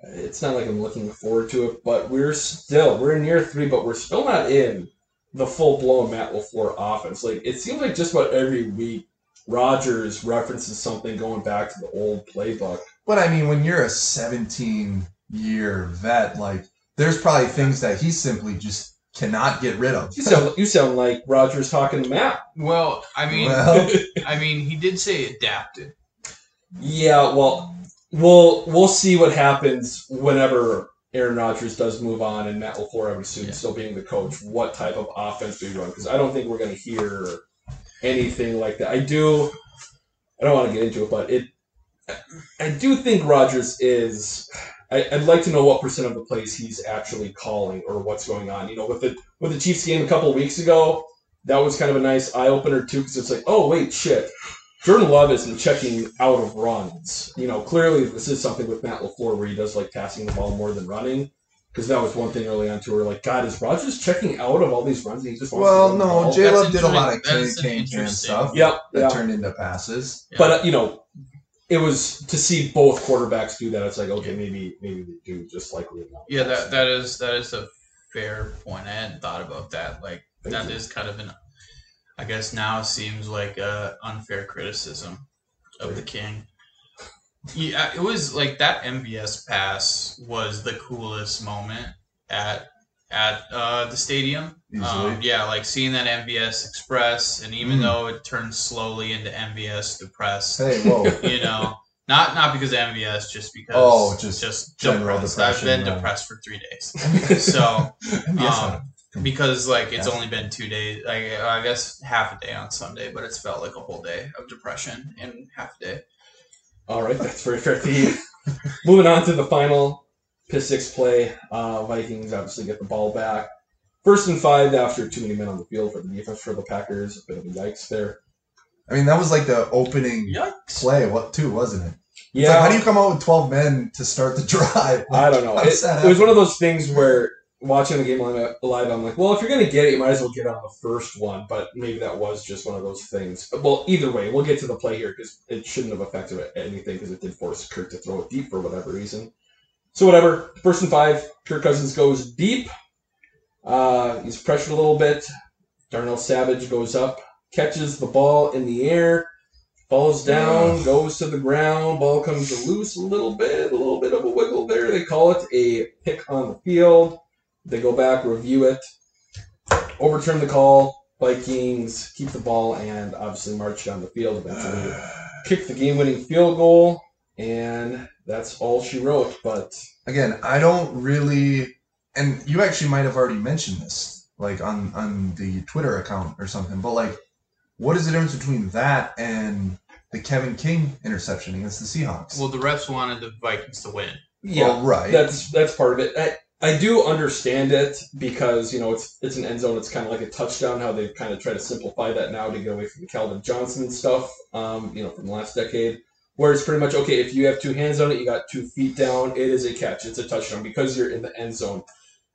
It's not like I'm looking forward to it, but we're still we're in year three, but we're still not in the full blown Matt LaFleur offense. Like it seems like just about every week, Rodgers references something going back to the old playbook. But I mean, when you're a 17 year vet, like there's probably things that he simply just cannot get rid of. You sound you sound like Rodgers talking to Matt. Well, I mean, Well, I mean, he did say adapted. Yeah, well, we'll we'll see what happens whenever Aaron Rodgers does move on and Matt LaFleur, I would assume, Yeah. still being the coach. What type of offense do we run? Because I don't think we're going to hear anything like that. I do. I don't want to get into it, but it. I do think Rodgers is. I, I'd like to know what percent of the plays he's actually calling or what's going on. You know, with the with the Chiefs game a couple of weeks ago, that was kind of a nice eye opener too, because it's like, oh wait, shit, Jordan Love isn't checking out of runs. You know, clearly this is something with Matt LaFleur where he does like passing the ball more than running. Because that was one thing early on too, where like, God, is Rodgers checking out of all these runs? And he just wants well, to no, ball? J Love did a lot of interesting. can That's an can can interesting- stuff Yep, that yeah. turned into passes. Yeah. But uh, you know, it was to see both quarterbacks do that. It's like, okay, maybe maybe they do just like we know. Yeah, that that is that is a fair point. I hadn't thought about that. Like Thank that you. is kind of an, I guess now seems like a unfair criticism of the king. Yeah, it was like that MVS pass was the coolest moment at at uh, the stadium. Um, yeah, like seeing that MVS Express, and even Mm. though it turned slowly into MVS Depressed, Hey, whoa. you know, not not because of MVS, just because Oh, just just general depressed. I've been right. depressed for three days, so had um, because like it's Yeah. only been two days. Like I guess half a day on Sunday, but it's felt like a whole day of depression in half a day. All right, that's very fair. The, moving on to the final pick six play. Uh, Vikings obviously get the ball back. First and five after too many men on the field for the defense for the Packers. A bit of a yikes there. I mean, that was like the opening Yikes! play, what too, wasn't it? It's Yeah, like, how do you come out with 12 men to start the drive? I don't know. It, it was one of those things where watching the game live, live, I'm like, well, if you're going to get it, you might as well get on the first one. But maybe that was just one of those things. Well, either way, we'll get to the play here because it shouldn't have affected anything because it did force Kirk to throw it deep for whatever reason. So whatever. First and five, Kirk Cousins goes deep. Uh, he's pressured a little bit. Darnell Savage goes up, catches the ball in the air, falls down, goes to the ground. Ball comes loose a little bit, a little bit of a wiggle there. They call it a pick on the field. They go back, review it, overturn the call. Vikings keep the ball and obviously march down the field. Eventually, kick the game-winning field goal, and that's all she wrote. But Again, I don't really, and you actually might have already mentioned this, like on on the Twitter account or something. But like, what is the difference between that and the Kevin King interception against the Seahawks? Well, the refs wanted the Vikings to win. yeah, Well, right. that's that's part of it. I, I do understand it because you know it's it's an end zone. It's kind of like a touchdown. How they've kind of try to simplify that now to get away from the Calvin Johnson stuff. Um, you know, from the last decade, where it's pretty much okay if you have two hands on it, you got two feet down, it is a catch. It's a touchdown because you're in the end zone.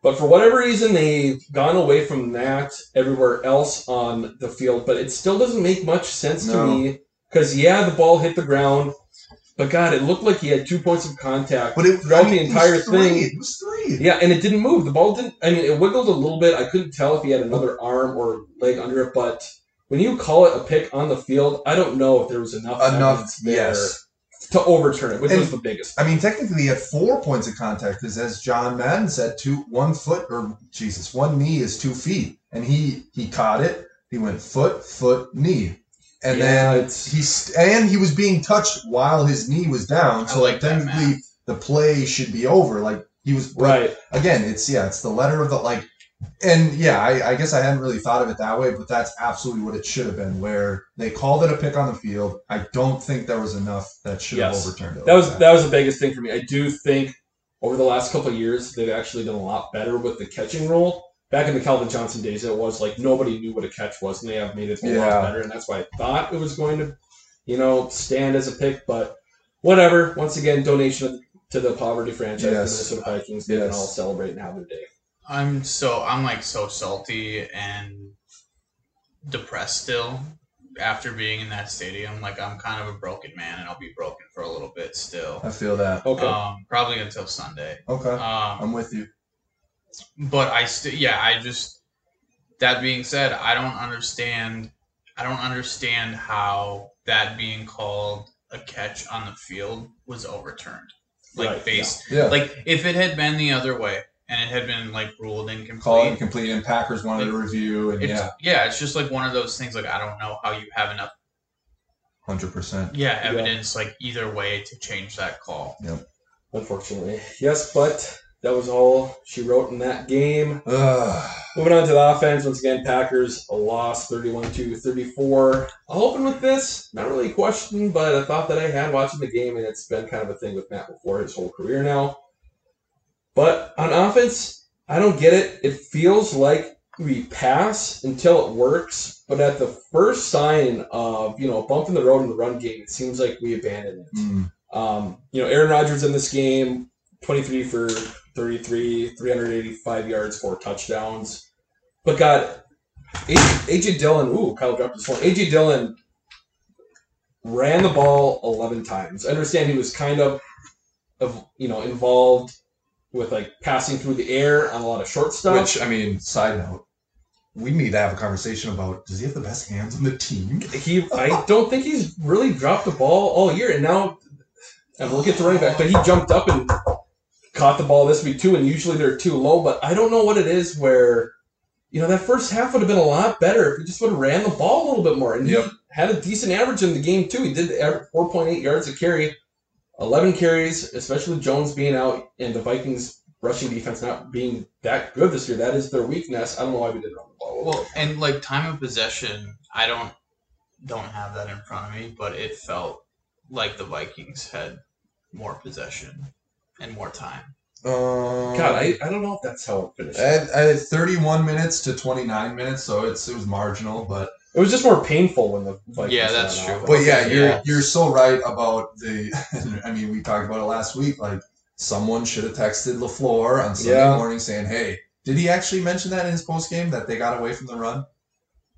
But for whatever reason, they've gone away from that everywhere else on the field. But it still doesn't make much sense No. to me because yeah, the ball hit the ground. But God, it looked like he had two points of contact but it throughout I mean, the entire three. thing. It was three. Yeah, and it didn't move. The ball didn't. I mean, it wiggled a little bit. I couldn't tell if he had another arm or leg under it. But when you call it a pick on the field, I don't know if there was enough Enough, there yes. to overturn it, which And- was the biggest. I mean, technically, he had four points of contact because, as John Madden said, two one foot or Jesus, one knee is two feet, and he he caught it. He went foot, foot, knee, and Yeah, then it's- he's and he was being touched while his knee was down. I So like like that technically, the play should be over. Like he was but Right. Again, it's yeah, it's the letter of the like. and yeah, I, I guess I hadn't really thought of it that way, but that's absolutely what it should have been. Where they called it a pick on the field. I don't think there was enough that should Yes. have overturned it. That like was that was the biggest thing for me. I do think over the last couple of years they've actually done a lot better with the catching rule. Back in the Calvin Johnson days, it was like nobody knew what a catch was, and they have made it a Yeah. lot better. And that's why I thought it was going to, you know, stand as a pick. But whatever. Once again, donation to the poverty franchise, Yes. the Minnesota Vikings. They can Yes. all celebrate and have their day. I'm so I'm like so salty and depressed still after being in that stadium. Like I'm kind of a broken man, and I'll be broken for a little bit still. I feel that. Okay. Um, probably until Sunday. Okay, Um, I'm with you. But I still, yeah, I just. That being said, I don't understand. I don't understand how that being called a catch on the field was overturned. Like Right, based, Yeah. like if it had been the other way and it had been like ruled incomplete, Call it incomplete, and Packers wanted to review, and yeah, yeah. it's just like one of those things. Like I don't know how you have enough, hundred percent. yeah, evidence like either way to change that call. Yep. Unfortunately, yes, but that was all she wrote in that game. Ugh. Moving on to the offense, once again, Packers a loss 31 to 34. I'll open with this. Not really a question, but a thought that I had watching the game, and it's been kind of a thing with Matt before his whole career now. But on offense, I don't get it. It feels like we pass until it works, but at the first sign of, you know, a bump in the road in the run game, it seems like we abandon it. Mm. Um, you know, Aaron Rodgers in this game, 23 for 33, 385 yards, four touchdowns. But got AJ Dillon, ooh, Kyle dropped his phone. AJ Dillon ran the ball 11 times. I understand he was kind of, of you know, involved with like passing through the air on a lot of short stuff. Which I mean, side note, we need to have a conversation about does he have the best hands on the team? he I don't think he's really dropped the ball all year, and now and we'll get to running back, but he jumped up and caught the ball this week too, and usually they're too low. But I don't know what it is where you know that first half would have been a lot better if he just would have ran the ball a little bit more, and Yep. he had a decent average in the game too. He did four point eight yards a carry, eleven carries, especially Jones being out and the Vikings rushing defense not being that good this year. That is their weakness. I don't know why we didn't run the ball. Well, and like time of possession, I don't don't have that in front of me, but it felt like the Vikings had more possession and more time. Um, God, I, I don't know if that's how it finished. I I had 31 minutes to 29 minutes, so it's it was marginal, but It was just more painful when the Vikings Yeah, that's true. off. but yeah, Okay, you're yeah. you're so right about the. I mean, we talked about it last week. Like someone should have texted LaFleur on Sunday Yeah. morning saying, "Hey, did he actually mention that in his post game that they got away from the run?"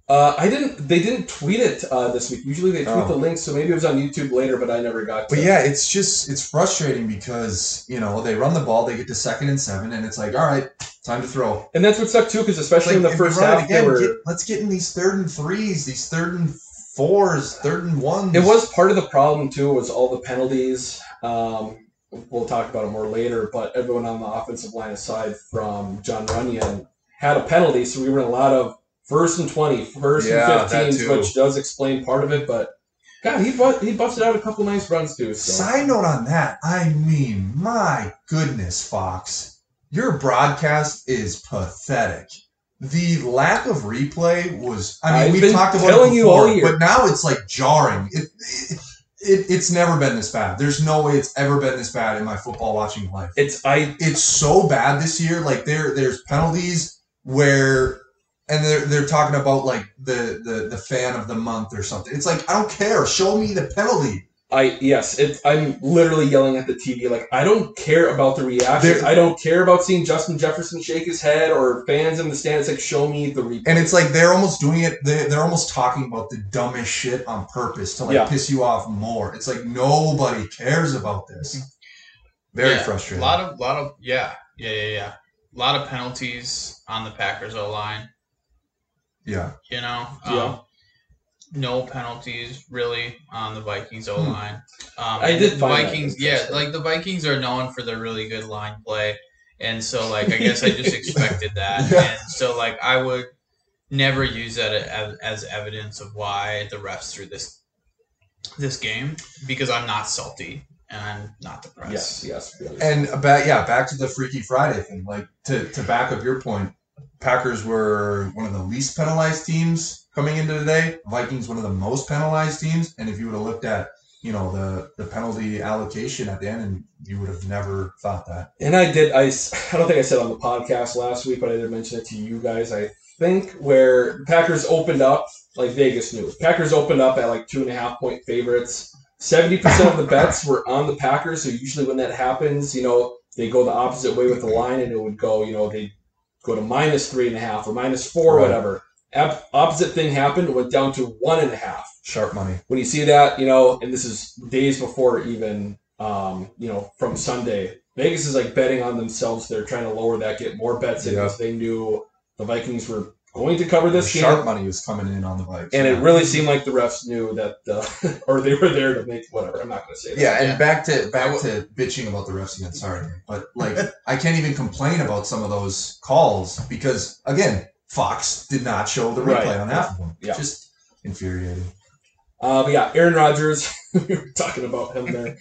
Uh, I didn't. They didn't tweet it uh, this week. Usually they tweet Oh. the link, so maybe it was on YouTube later, but I never got. To But yeah, it's just it's frustrating because you know they run the ball, they get to second and seven, and it's like, all right, time to throw. and that's what sucked too, because especially in the Like, if we first half, they were. get- let's get in these third and threes, these third and fours, third and ones. It was part of the problem too. Was all the penalties. Um, we'll talk about it more later, but everyone on the offensive line, aside from Jon Runyan, had a penalty, so we were in a lot of first and 20, first Yeah, and 15, which does explain part of it. But God, he bu- he busted out a couple nice runs too. So. Side note on that, I mean, my goodness, Fox, your broadcast is pathetic. The lack of replay was, I mean, I've we've talked about telling it you before, all year. but now it's like jarring. It, it, it, it's never been this bad. There's no way it's ever been this bad in my football watching life. It's I It's so bad this year. Like there, there's penalties where, and they're they're talking about like the the the fan of the month or something. It's like I don't care. Show me the penalty. I yes, it, I'm literally yelling at the TV like I don't care about the reactions. There- I don't care about seeing Justin Jefferson shake his head or fans in the stands. Like show me the replay. And it's like they're almost doing it. They, they're almost talking about the dumbest shit on purpose to like Yeah. piss you off more. It's like nobody cares about this. Very Yeah, frustrating. A lot of, lot of, yeah, yeah, yeah, yeah. A lot of penalties on the Packers O line. Yeah, You know, Yeah. um, no penalties really on the Vikings O line. Um, I did the Vikings. Yeah, like the Vikings are known for their really good line play, and so like I guess I just expected that, Yeah. and so like I would never use that as, as evidence of why the refs threw this this game because I'm not salty and I'm not depressed. yes, yes, really. and back yeah, back to the Freaky Friday thing. Like to to back up your point, Packers were one of the least penalized teams coming into today. Vikings one of the most penalized teams. And if you would have looked at, you know, the the penalty allocation at the end, and you would have never thought that. And I did. I I don't think I said on the podcast last week, but I did mention it to you guys. I think where Packers opened up, like Vegas knew, Packers opened up at like two and a half point favorites. Seventy percent of the bets were on the Packers. So usually when that happens, you know, they go the opposite way with the line, and it would go, you know, they go to minus three and a half or minus four, Right. whatever. Opposite thing happened. It went down to one and a half Sharp money. when you see that, you know, and this is days before even, um, you know, from Sunday, Vegas is like betting on themselves. They're trying to lower that, get more bets in Yeah. because they knew the Vikings were going to cover this Sharp game. money was coming in on the Vikes. And it really seemed like the refs knew that, uh, or they were there to make whatever. I'm not going to say that. Yeah, and Yeah. back to back to bitching about the refs again. Sorry, but like I can't even complain about some of those calls because again, Fox did not show the replay Right. on half of them. Yeah. Just infuriating. Uh, but yeah, Aaron Rodgers, we were talking about him there.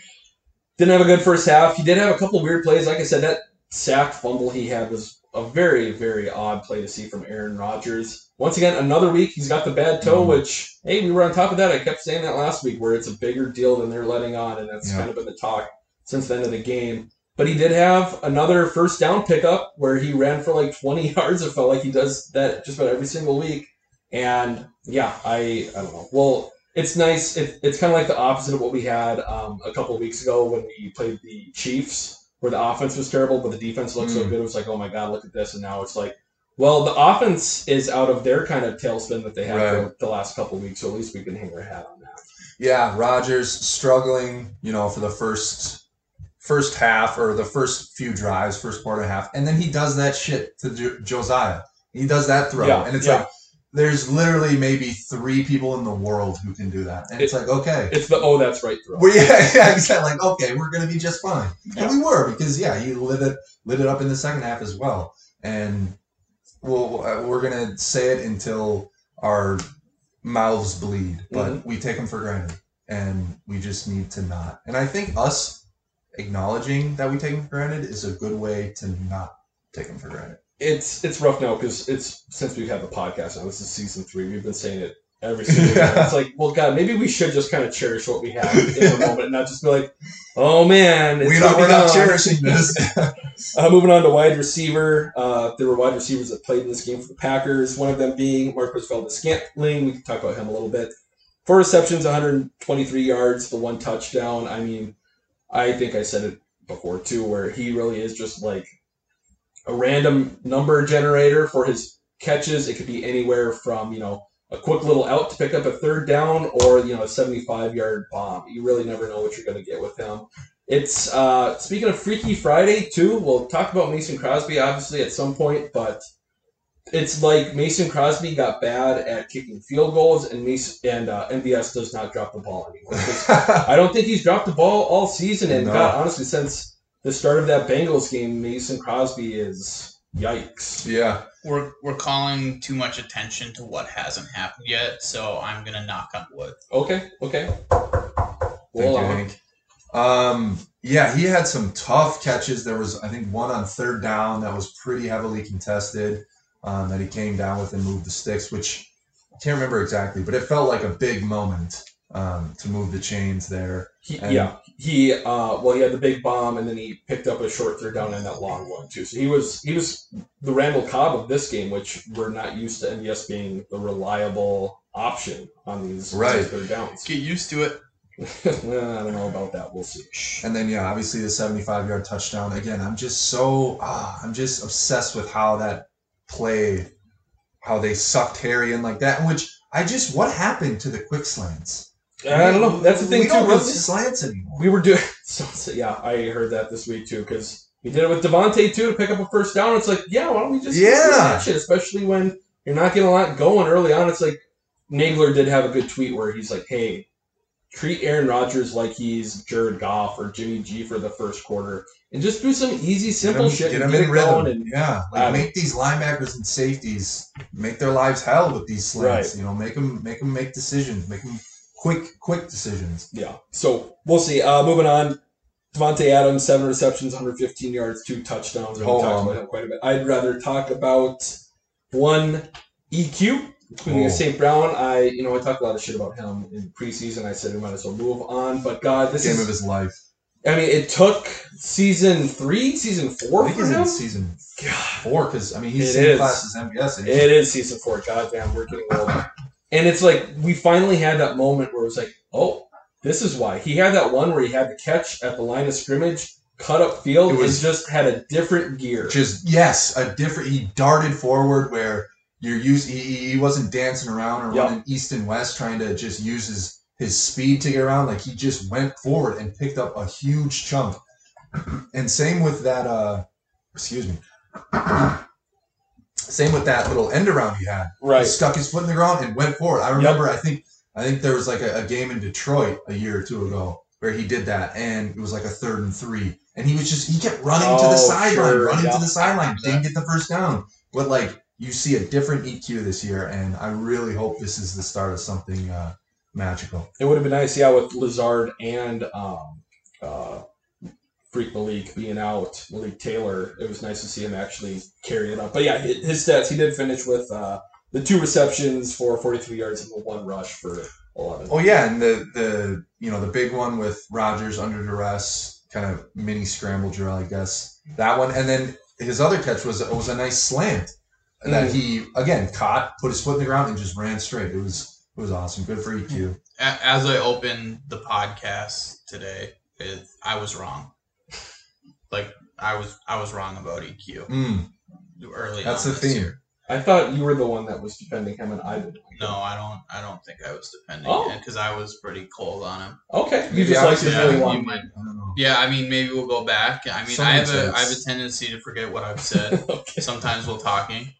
Didn't have a good first half. He did have a couple weird plays. Like I said, that sack fumble he had was a very, very odd play to see from Aaron Rodgers. Once again, another week he's got the bad toe, Mhm. which hey, we were on top of that. I kept saying that last week, where it's a bigger deal than they're letting on, and that's Yeah. kind of been the talk since the end of the game. But he did have another first down pickup where he ran for like 20 yards. It felt like he does that just about every single week. And yeah, I I don't know. Well, it's nice. It, it's kind of like the opposite of what we had um, a couple of weeks ago when we played the Chiefs, where the offense was terrible, but the defense looked so Mm. good. It was like, oh my god, look at this. And now it's like, well, the offense is out of their kind of tailspin that they had Right. for the last couple of weeks. So at least we can hang our hat on that. Yeah, Rodgers struggling, you know, for the first first half or the first few drives, first quarter and a half, and then he does that shit to Josiah. He does that throw, Yeah, and it's yeah. like there's literally maybe three people in the world who can do that, and it's like okay, It's the oh, that's right throw. Well, yeah, yeah, exactly. Like, okay, we're gonna be just fine, Yeah. and we were because yeah, he lit it lit it up in the second half as well, and we'll uh, we're gonna say it until our mouths bleed, but Mhm. we take them for granted, and we just need to not. And I think us acknowledging that we take them for granted is a good way to not take them for granted. It's it's rough now because it's since we've had the podcast now. This is season three. We've been saying it every single. Yeah. It's like, well, God, maybe we should just kind of cherish what we have in the moment, and not just be like, oh man, it's we not, we're not on." cherishing this. Uh, moving on to wide receiver, uh, there were wide receivers that played in this game for the Packers. One of them being Marquez Valdes-Scantling. We can talk about him a little bit. Four receptions, 123 yards, the one touchdown. I mean, I think I said it before too, where he really is just like a random number generator for his catches. It could be anywhere from you know a quick little out to pick up a third down, or you know a 75 yard bomb. You really never know what you're going to get with him. It's uh, speaking of Freaky Friday too. We'll talk about Mason Crosby obviously at some point, but it's like Mason Crosby got bad at kicking field goals, and Mason and uh, MVS does not drop the ball anymore. I don't think he's dropped the ball all season, and No. God, honestly, since the start of that Bengals game, Mason Crosby is yikes. yeah, We're we're calling too much attention to what hasn't happened yet, so I'm gonna knock on wood. Okay, okay. Thank Well, you, Hank. Um, yeah, he had some tough catches. There was, I think, one on third down that was pretty heavily contested um, that he came down with and moved the sticks, which I can't remember exactly, but it felt like a big moment um, to move the chains there. He, And- yeah, he uh, well, he had the big bomb, and then he picked up a short third down and that long one too. So he was he was the Randall Cobb of this game, which we're not used to MVS being the reliable option on these Right. third downs. Get used to it. I don't know about that. We'll see. And then, yeah, obviously the 75 yard touchdown. Again, I'm just so, ah, I'm just obsessed with how that play, how they sucked Harry in like that, which I just, what happened to the quick slants? I don't know. That's the thing We don't too. run 'cause slants anymore. We were doing so, so- Yeah, I heard that this week too because we did it with Davante too to pick up a first down. It's like, yeah, why don't we just Yeah. shit? Especially when you're not getting a lot going early on. It's like Nagler did have a good tweet where he's like, hey, treat Aaron Rodgers like he's Jared Goff or Jimmy G for the first quarter, and just do some easy, simple get them, shit. Get them in it rhythm. And yeah, like don't- make these linebackers and safeties make their lives hell with these slants. Right. You know, make them make them make decisions, make them quick quick decisions. yeah, so we'll see. Uh, moving on. Davante Adams, seven receptions, 115 yards, two touchdowns. We talked about him quite a bit. I'd rather talk about one EQ, including Oh. St. Brown. I, you know, I talked a lot of shit about him in preseason. I said we might as well move on. But God, this Game is. of his life. I mean, it took season three, season four I think for him. in season four because I mean he's It same is. class as MVS. It is season four. Goddamn, we're getting old. And it's like we finally had that moment where it was like, oh, this is why he had that one where he had the catch at the line of scrimmage, cut up field, It was- and just had a different gear. just yes, a different. He darted forward where you're used. He, he he wasn't dancing around or Yep. running east and west trying to just use his his speed to get around. Like he just went forward and picked up a huge chunk. And same with that. uh Excuse me. Same with that little end around he had. He right. stuck his foot in the ground and went forward. I remember. I think. I think there was like a, a game in Detroit a year or two ago where he did that, and it was like a third and three, and he was just he kept running to Oh, the sideline, sure, running yeah. to the sideline, didn't get the first down. But like you see a different EQ this year, and I really hope this is the start of something uh, magical. It would have been nice, yeah, with Lazard and um, uh, Freak Malik being out, Malik Taylor. It was nice to see him actually carry it up. But yeah, his stats, he did finish with uh, the two receptions for 43 yards and the one rush for 11. Oh yeah, and the the you know the big one with Rodgers under duress, kind of mini scramble drill, I guess that one, and then his other catch was it was a nice slant that Mm. he again caught, put his foot in the ground, and just ran straight. It was it was awesome. Good for EQ. As I opened the podcast today, it, I was wrong. Like I was, I was wrong about EQ Mm, early. that's on the this theme. year. I thought you were the one that was defending him, and I didn't. No, I don't. I don't think I was defending Oh. it because I was pretty cold on him. Okay, you Maybe just I like was to just really really want. you might- I don't know. Yeah, I mean, maybe we'll go back. I mean, I have a, says- I have a tendency to forget what I've said. okay. Sometimes while talking.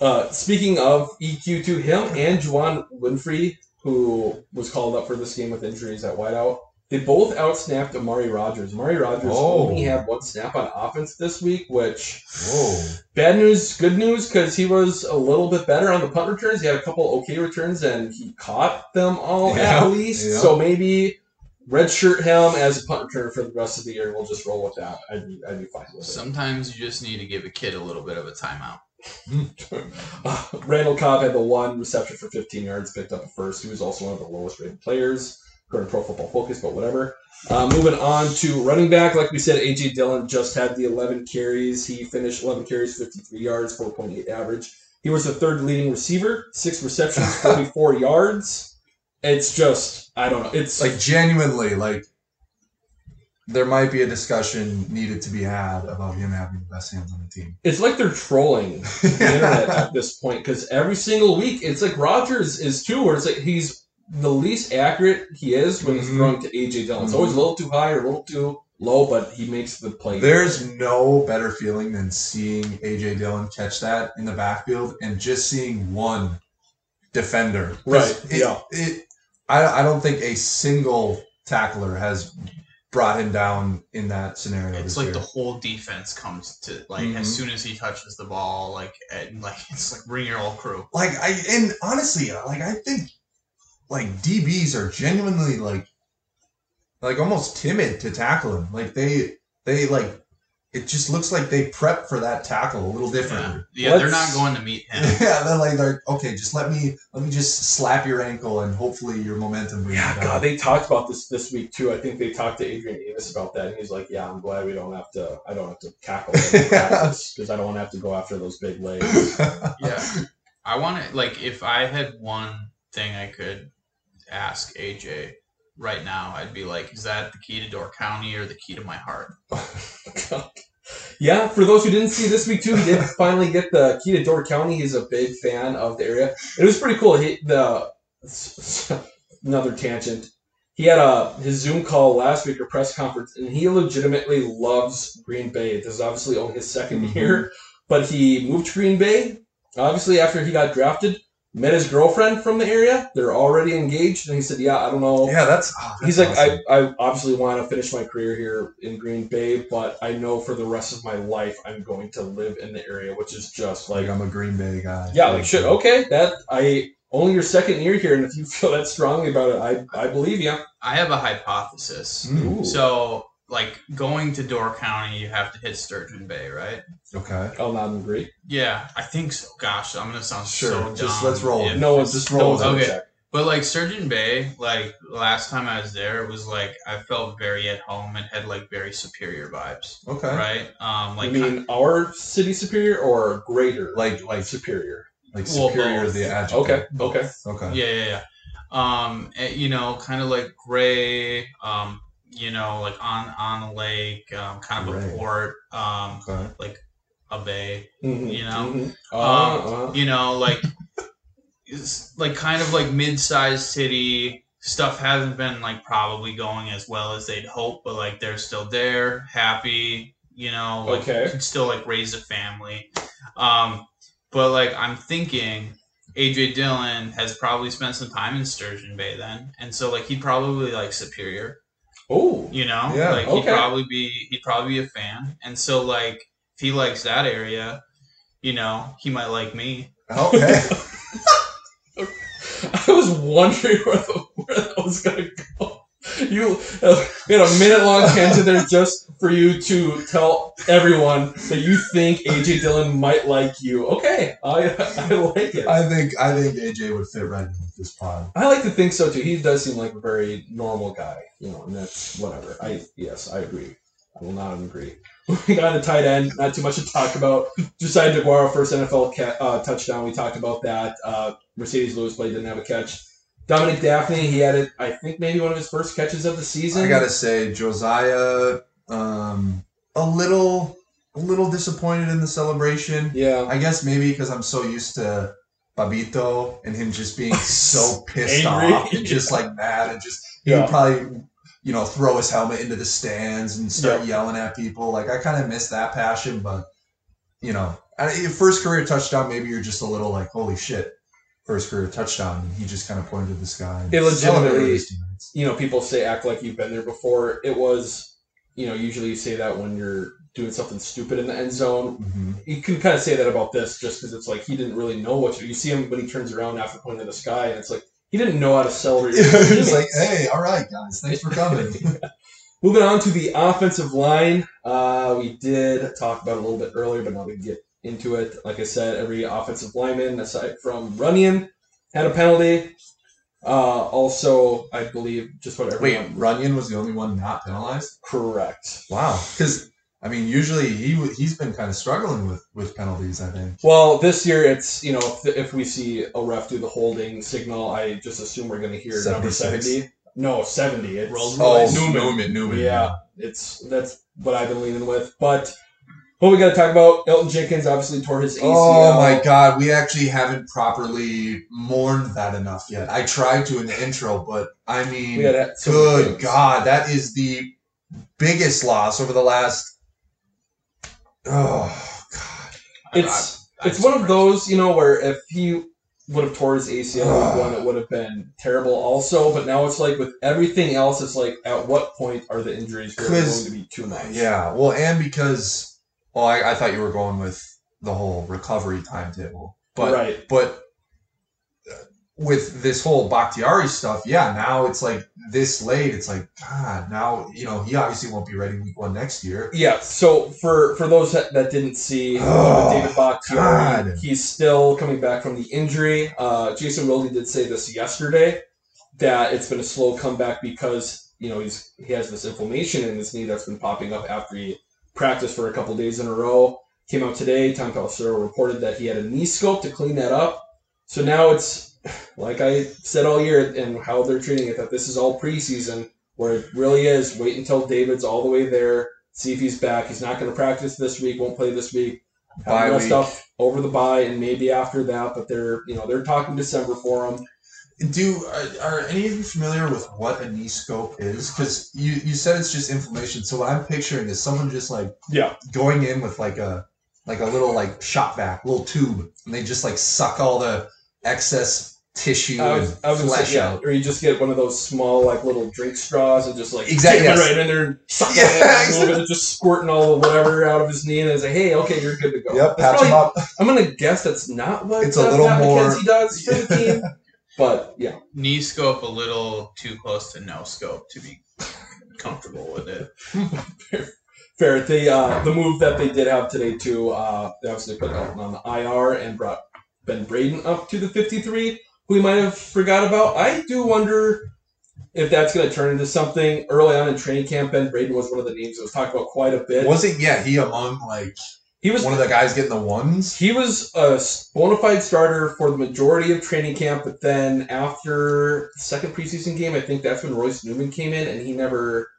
Uh, speaking of EQ, to him and Juwann Winfree, who was called up for this game with injuries at wideout, they both outsnapped Amari Rodgers. Amari Rodgers Oh. only had one snap on offense this week, which Whoa. bad news, good news, because he was a little bit better on the punt returns. He had a couple okay returns, and he caught them all Yeah, at least. yeah. So maybe redshirt him as a punt returner for the rest of the year. We'll just roll with that. I'd be, I'd be fine with it. Sometimes you just need to give a kid a little bit of a timeout. Uh, Randall Cobb had the one reception for 15 yards, picked up a first. He was also one of the lowest rated players, to Pro Football Focus, but whatever. Uh, moving on to running back, like we said, AJ Dillon just had the 11 carries. He finished 11 carries, 53 yards, 4.8 average. He was the third leading receiver, six receptions, 44 yards. It's just, I don't know. It's Like genuinely, like there might be a discussion needed to be had about him having the best hands on the team. it's like they're trolling the internet at this point because every single week it's like Rodgers is too, where it's like he's the least accurate he is when he's Mhm. throwing to AJ Dillon. It's always a little too high or a little too low, but he makes the play. There's no better feeling than seeing AJ Dillon catch that in the backfield and just seeing one defender. Right, It, yeah. It, I, I don't think a single tackler has brought him down in that scenario. It's like year. the whole defense comes to like Mhm. as soon as he touches the ball, like and like it's like bring your whole crew. like I and honestly, like I think like DBs are genuinely like like almost timid to tackle him. Like they they like it just looks like they prep for that tackle a little Yeah, differently. yeah, they're not going to meet him. Yeah, they're like they're okay. Just let me let me just slap your ankle and hopefully your momentum brings yeah, down. God, they talked about this this week too. I think they talked to Adrian Davis about that, and he's like, "Yeah, I'm glad we don't have to. I don't have to tackle because I don't want to have to go after those big legs." yeah, I want to like if I had one thing I could ask AJ right now, I'd be like, is that the key to Door County or the key to my heart? Yeah, for those who didn't see this week too, he did finally get the key to Door County. He's a big fan of the area. It was pretty cool. He, the another tangent. He had a his Zoom call last week or press conference, and he legitimately loves Green Bay. This is obviously only his 2nd Mhm. year, but he moved to Green Bay. Obviously, after he got drafted, met his girlfriend from the area. They're already engaged, and he said, "Yeah, I don't know." yeah, that's, oh, that's He's like, awesome. I, I obviously want to finish my career here in Green Bay, but I know for the rest of my life I'm going to live in the area, which is just like, like I'm a Green Bay guy. yeah, like shit. Okay, that I only your second year here, and if you feel that strongly about it, I I believe you. I have a hypothesis. Ooh. So like going to Door County, you have to hit Sturgeon Bay, right? Okay. I'll not agree. Yeah, I think so. Gosh, I'm gonna sound Sure. so dumb. just let's roll. if- No one's Just roll one's with it. gonna Okay. check. But like Sturgeon Bay, like last time I was there, it was like I felt very at home and had like very superior vibes. Okay. Right? Um, like you mean our city superior or greater? Like like superior. like Well, superior both. the adjective. Okay. Okay. Okay. Yeah, yeah, yeah. Um, eh, you know, kind of like gray. Um, you know, like on on a lake, um, kind of Gray. a port. Um, Okay. like a bay. Mhm, You know? mhm. Uh, Um, uh, You know, like it's like kind of like mid-sized city. Stuff hasn't been like probably going as well as they'd hope, but like they're still there, happy. You know, like Okay. can still like raise a family. Um, but like I'm thinking AJ Dillon has probably spent some time in Sturgeon Bay then, and so like he'd probably like Superior. Oh, You know, Yeah, like he'd probably be he'd probably be a fan, and so like if he likes that area, you know, he might like me. Okay. I was wondering where, the, where that was gonna go. You uh, we had a minute long tangent there just for you to tell everyone that you think AJ Dillon might like you. Okay, I I like it. I, think I think AJ would fit right in with this pod. I like to think so too. He does seem like a very normal guy, you know, and that's whatever. I yes, I agree. I will not agree. We got a tight end. Not too much to talk about. Josiah Deguara first NFL ca- uh, touchdown. We talked about that. Uh, Marcedes Lewis play didn't have a catch. Dominique Dafney, he had it. I think maybe one of his first catches of the season. I gotta say, Josiah, um, a little, a little disappointed in the celebration. Yeah. I guess maybe because I'm so used to Babito and him just being so pissed off and just like mad and just he Yeah. would probably, you know, throw his helmet into the stands and start Yeah. yelling at people. Like I kind of miss that passion, but you know, I- your first career touchdown, maybe you're just a little like, holy shit, first career touchdown. And he just kind of pointed to the sky. and It legitimately- celebrated with his teammates. you know, people say act like you've been there before. It was, you know, usually you say that when you're doing something stupid in the end zone. Mhm. You can kind of say that about this just because it's like he didn't really know what to do. You see him when he turns around after pointing to the sky, and it's like he didn't know how to celebrate. He's like, hey, all right, guys, thanks for coming. Moving on to the offensive line, uh, we did talk about a little bit earlier, but now we get into it. Like I said, every offensive lineman, aside from Runyan, had a penalty. Uh, also, I believe just about Wait, everyone. Runyan was the only one not penalized. correct. Wow, because I mean, usually he he's been kind of struggling with with penalties. I think. Well, this year it's you know if, if we see a ref do the holding signal, I just assume we're going to hear number seventy. No, seventy. It's Rolls Oh, Royce. Newman, Newman, Yeah, it's that's what I've been leaning with. But what we got to talk about, Elgton Jenkins obviously tore his ACL. Oh my God, we actually haven't properly mourned that enough yet. I tried to in the intro, but I mean, We gotta- so good. God, that is the biggest loss over the last. Oh God, It's I- it's one of those you know where if he would have tore his ACL one, it would have been terrible also. But now it's like with everything else, it's like at what point are the injuries really going to be too much? yeah. Well, and because, well, I, I thought you were going with the whole recovery timetable, but right. But uh, with this whole Bakhtiari stuff, yeah, now it's like this late. It's like God. Now you know he obviously won't be ready week one next year. Yeah, so for for those that, that didn't see Oh, David Bakhtiari, God. he's still coming back from the injury. Uh, Jason Wilde did say this yesterday that it's been a slow comeback because you know he's he has this inflammation in his knee that's been popping up after he practiced for a couple days in a row. Came out today. Tom Pelissero reported that he had a knee scope to clean that up. So now it's like I said all year and how they're treating it that this is all preseason where it really is wait until David's all the way there, see if he's back. He's not going to practice this week, won't play this week. Have Bye rest week. up over the bye and maybe after that, but they're you know they're talking December for him. Do are, are any of you familiar with what a knee scope is? Because you you said it's just inflammation. So what I'm picturing is someone just like Yeah, going in with like a like a little like shot vac, little tube, and they just like suck all the excess tissue I and was, I was flesh say, yeah, out. or you just get one of those small like little drink straws and just like Exactly, yes. right in there, and suck Yeah, it a little exactly. bit, just squirting all the whatever out of his knee, and it's like, hey, okay, you're good to go. Yep, That's patch him up. I'm gonna guess that's not what It's a uh, little Pat more- McKenzie does for the team, but yeah, knee scope a little too close to no scope to be comfortable with it. Fair. The uh, the move that they did have today too. Uh, they obviously put Elgton on the IR and brought Ben Braden up to the 53, who we might have forgot about. I do wonder if that's going to turn into something. Early on in training camp, Ben Braden was one of the names that was talked about quite a bit. Wasn't yeah he among like he was one of the guys getting the ones? He was a bona fide starter for the majority of training camp, but then after the second preseason game, I think that's when Royce Newman came in, and he never,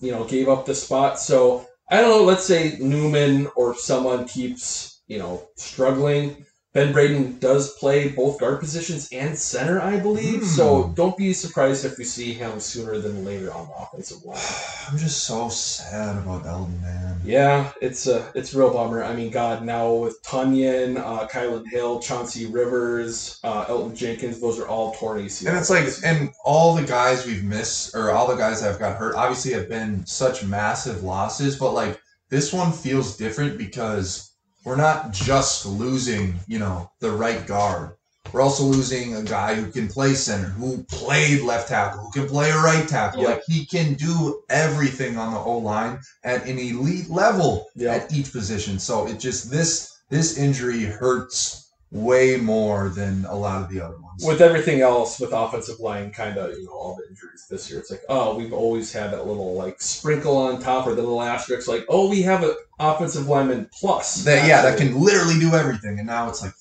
you know, gave up the spot. So I don't know. Let's say Newman or someone keeps, you know, struggling. Ben Braden does play both guard positions and center, I believe. So don't be surprised if we see him sooner than later on the offensive line. I'm just so sad about Elgton, man. Yeah, it's a it's a real bummer. I mean, God, now with Tonyan, uh, Kylin Hill, Chauncey Rivers, uh, Elgton Jenkins, those are all torn ACLs. And it's like, and all the guys we've missed, or all the guys that have got hurt, obviously have been such massive losses. But like this one feels different because we're not just losing, you know, the right guard. We're also losing a guy who can play center, who played left tackle, who can play a right tackle. Yep. Like he can do everything on the O line at an elite level Yep. at each position. So it just this this injury hurts way more than a lot of the other ones. with everything else with offensive line, kind of you know all the injuries this year. It's like oh, we've always had that little like sprinkle on top or the little asterisk, like oh, we have an offensive lineman plus. that yeah, that can literally do everything. And now it's like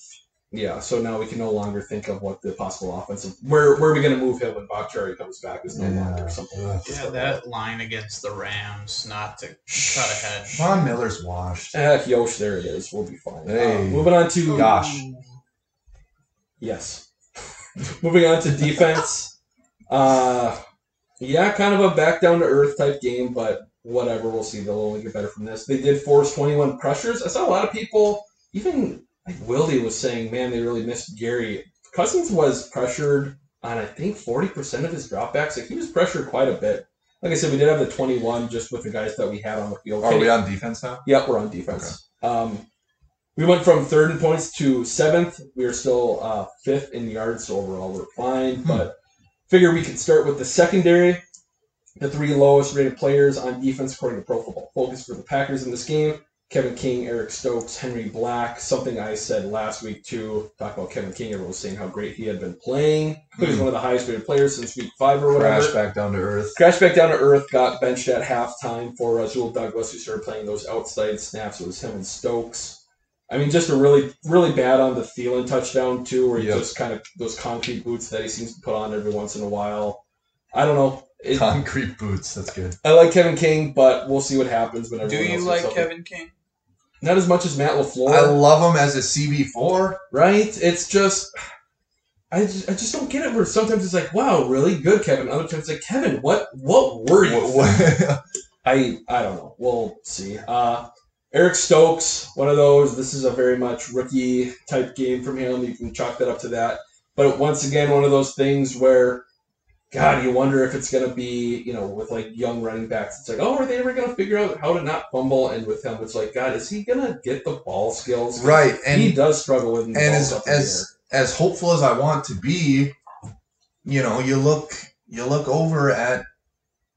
Yeah, so now we can no longer think of what the possible offensive where where are we going to move him when Bakhtiari comes back is no longer something. ugh. Yeah, that line against the Rams, not to cut ahead. Von Miller's washed. Heck, Yosh, there it is. We'll be fine. Hey. Uh, moving on to Gosh. Yes. Moving on to defense. Uh, yeah, kind of a back down to earth type game, but whatever. We'll see. They'll only get better from this. They did force 21 pressures. I saw a lot of people, even like Willie was saying, man, they really missed Gary. Cousins was pressured on, I think, 40% of his dropbacks. Like, he was pressured quite a bit. Like I said, we did have the 21 just with the guys that we had on the field. Are we on defense now? Yep, we're on defense. Um, we went from third in points to seventh. We are still uh, fifth in yards, so overall we're fine. But figure we could start with the secondary. The three lowest rated players on defense, according to Pro Football Focus, for the Packers in this game: Kevin King, Eric Stokes, Henry Black. Something I said last week too. Talk about Kevin King. Everyone was saying how great he had been playing. He was hmm. one of the highest rated players since week five or whatever. Crash back down to earth. Crash back down to earth, got benched at halftime for uh, Rasul Douglas, who started playing those outside snaps. It was him and Stokes. I mean, just a really, really bad on the Thielen touchdown, too, where he Yep. just kind of those concrete boots that he seems to put on every once in a while. I don't know. It, Concrete boots. That's good. I like Kevin King, but we'll see what happens when Do everyone you else like gets up. Kevin King? Not as much as Matt LaFleur, I love him as a CB4. right? It's just. I just, I just don't get it. Where sometimes it's like, wow, really good, Kevin. Other times it's like, Kevin, what what were you? What- what- I I don't know. We'll see. Uh, Eric Stokes, one of those. This is a very much rookie type game from him. You can chalk that up to that. But once again, one of those things where, God, you wonder if it's gonna be, you know, with like young running backs. It's like, oh, are they ever gonna figure out how to not fumble? And with him, it's like, God, is he gonna get the ball skills? Right, and- he does struggle with and as up in the as as hopeful as I want to be, you know, you look you look over at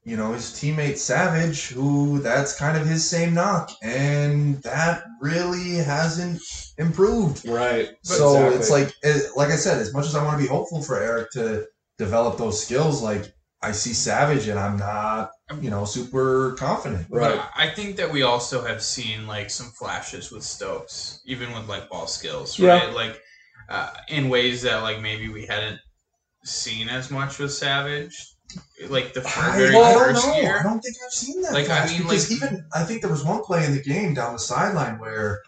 you know his teammate Savage, who that's kind of his same knock, and that really hasn't improved. right. So Exactly. it's like it, like I said, as much as I want to be hopeful for Eric to develop those skills, like I see Savage, and I'm not you know super confident. right. But I think that we also have seen like some flashes with Stokes, even with like ball skills, Yeah. right? Like uh, in ways that like maybe we hadn't seen as much with Savage, like the fir- I, very I don't first know. year. I don't think I've seen that. Like, I mean, because like- even I think there was one play in the game down the sideline where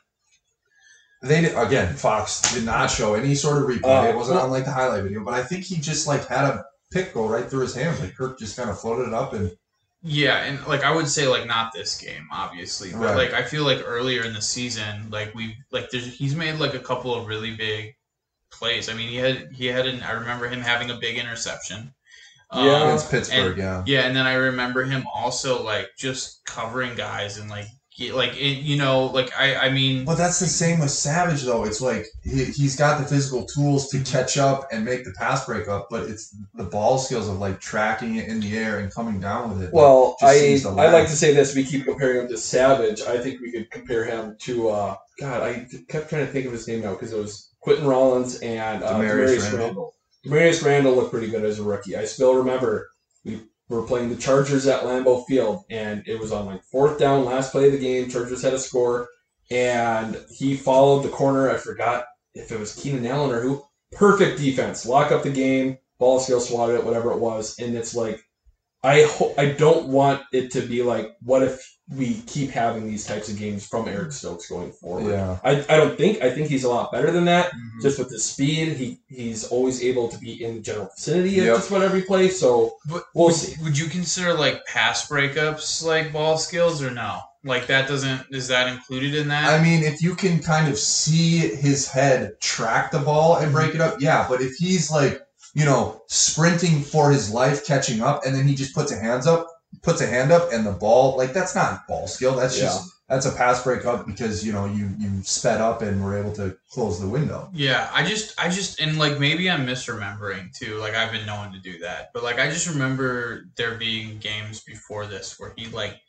they did, again Fox did not show any sort of replay. Uh, it wasn't well- on like the highlight video, but I think he just like had a pick go right through his hands. Like Kirk just kind of floated it up and Yeah, and like I would say like not this game, obviously, but Right. like I feel like earlier in the season, like we like there's he's made like a couple of really big plays. I mean, he had he had an I remember him having a big interception. Um, Yeah. against Pittsburgh. and- yeah, Yeah, and then I remember him also like just covering guys and like He- Like it, you know, like I I mean, But that's the same with Savage, though. It's like he, he's got the physical tools to catch up and make the pass break up, but it's the ball skills of like tracking it in the air and coming down with it. Well, I I like to say this. We keep comparing him to Savage. I think we could compare him to uh, God. I kept trying to think of his name now because it was Quentin Rollins and uh, Damarious Damarious Randall. Randall. Damarious Randall looked pretty good as a rookie. I still remember we were playing the Chargers at Lambeau Field, and it was on like fourth down, last play of the game. Chargers had a score, and he followed the corner. I forgot if it was Keenan Allen or who. Perfect defense, lock up the game, ball skill swatted it, whatever it was, and it's like I ho- I don't want it to be like what if we keep having these types of games from Eric Stokes going forward. Yeah. I, I don't think I think he's a lot better than that. Mhm. Just with his speed, he he's always able to be in the general vicinity of Yep. just about every play. So but we'll would, see. would you consider like pass breakups like ball skills or no? Like that doesn't is that included in that? I mean, if you can kind of see his head track the ball and break it up, yeah. But if he's like, you know, sprinting for his life, catching up, and then he just puts a hands up, puts a hand up, and the ball, like that's not ball skill. That's just that's a pass break up because you know you you sped up and were able to close the window. Yeah, I just, I just, and like maybe I'm misremembering too. Like I've been known to do that, but like I just remember there being games before this where he like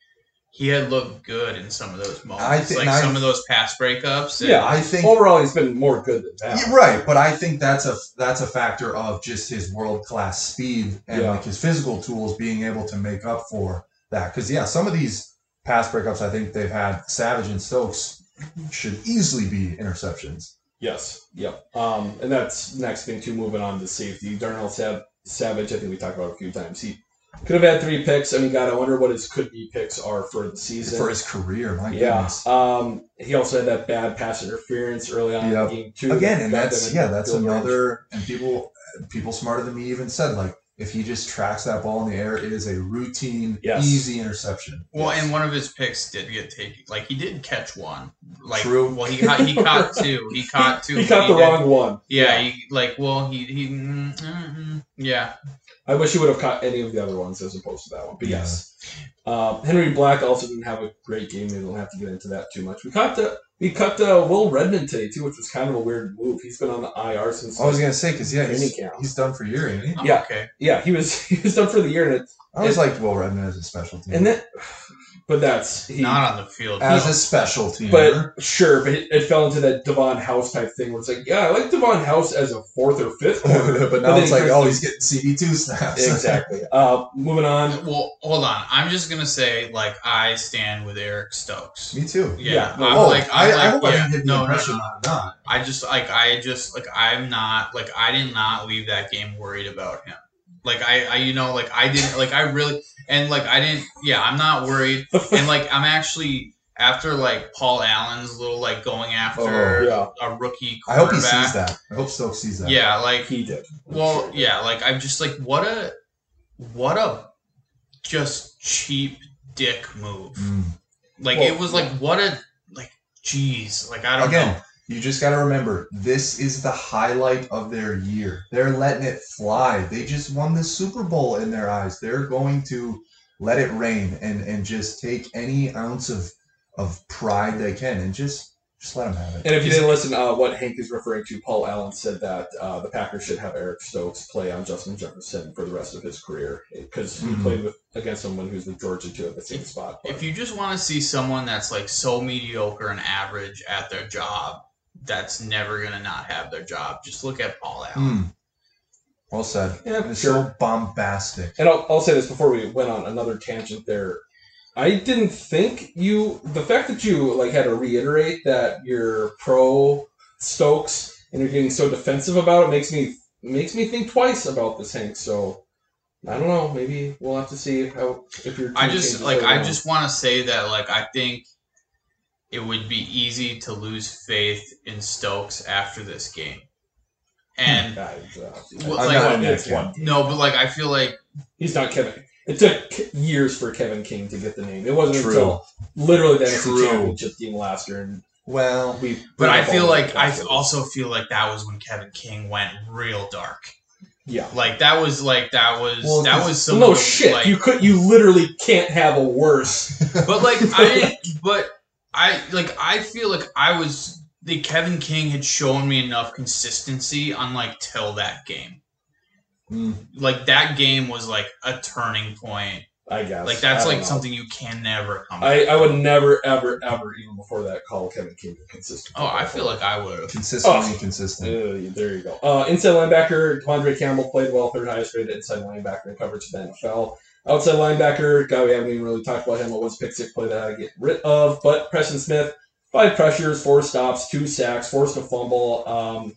he had looked good in some of those moments, I thi- like I- some of those pass breakups. and- Yeah, I think overall he's been more good than bad. Yeah, right, but I think that's a that's a factor of just his world class speed and Yeah. like his physical tools being able to make up for that. Because yeah, some of these pass breakups I think they've had Savage and Stokes should easily be interceptions. Yes. Yep. Um, and that's next thing too. Moving on to safety, Darnell Sav- Savage. I think we talked about it a few times. He could have had three picks. I mean, God, I wonder what his could be picks are for the season. For his career, my yeah. goodness. Um, he also had that bad pass interference early on Yep. in the game too. Again, and that's yeah, that's field range. another and people people smarter than me even said like if he just tracks that ball in the air, it is a routine, Yes. easy interception. Well, Yes. and one of his picks did get taken. Like he did catch one. Like True. well, he caught he caught two. He caught two. He but caught the did- wrong one. Yeah, he like well he he mm, mm, mm, yeah. I wish he would have caught any of the other ones as opposed to that one. But Yeah. yes, um, Henry Black also didn't have a great game. We don't have to get into that too much. We caught the we cut uh, Will Redmond today too, which was kind of a weird move. He's been on the IR since. I was gonna say because yeah, Training he's, camp. he's done for a year, ain't he? Oh, Yeah. Okay. yeah, he was he was done for the year, and it, I always It- liked Will Redmond as a special team. and then, but that's he. Not on the field. as no. a special teamer. but sure, but it, it fell into that Davon House type thing where it's like, yeah, I like Davon House as a fourth or fifth corner, but now then it's like, oh, he's getting CB two snaps. exactly. Uh, moving on. Well, hold on. I'm just gonna say, like, I stand with Eric Stokes. Me too. Yeah, Yeah, no, I'm oh, like, I, I'm I like, hope I didn't give the no, no, impression no. I'm not. I just like, I just like, I'm not like, I did not leave that game worried about him. Like, I, I, you know, like, I didn't, like, I really, and like, I didn't, yeah, I'm not worried, and like, I'm actually after like Paul Allen's little like going after Yeah, a rookie I hope he sees that. I hope Stokes sees that. Yeah, like he did. Well, yeah, like I'm just like what a what a just cheap dick move. Mm. Like Well, it was like what a like jeez, like I don't Again, know. You just got to remember this is the highlight of their year. They're letting it fly. They just won the Super Bowl in their eyes. They're going to let it rain and and just take any ounce of of pride they can and just just let them have it. And if you didn't listen, uh, what Hank is referring to, Paul Allen said that uh, the Packers should have Eric Stokes play on Justin Jefferson for the rest of his career because he Mhm. played with against someone who's with Georgia too at the same spot. But If you just want to see someone that's like so mediocre and average at their job, that's never gonna not have their job. Just look at Paul Allen. Mm. Well said. Yeah, it's sure. so bombastic. And I'll, I'll say this before we went on another tangent there. I didn't think you the fact that you like had to reiterate that you're pro Stokes and you're getting so defensive about it makes me makes me think twice about this Hank. So I don't know. Maybe we'll have to see how if you're. I just like I just want to say that like I think it would be easy to lose faith in Stokes after this game. And uh, well, I'm like, not in one. no, but like I feel like He's not Kevin. It took years for Kevin King to get the name. It wasn't True. until literally the NFC True. Championship game last year, and Well, we. But I feel like I got it. also feel like that was when Kevin King went real dark. yeah. Like that was like that was Well, that 'cause- was some no shit. Like, you could. You literally can't have a worse. but like I. But I like I feel like I was the Kevin King had shown me enough consistency on like till that game. Mm. Like that game was like a turning point. I guess. Like that's like know. something you can never come. I, I would never, ever, ever, even before that, call Kevin King consistent. Oh, I feel like I would have. Consistently Oh. consistent. Uh, there you go. Uh, inside linebacker, De'Vondre Campbell played well, third highest rated inside linebacker in coverage in the NFL. Outside linebacker, guy we haven't even really talked about him. It was pick six play that I get rid of, but Preston Smith, five pressures, four stops, two sacks, forced a fumble. Um,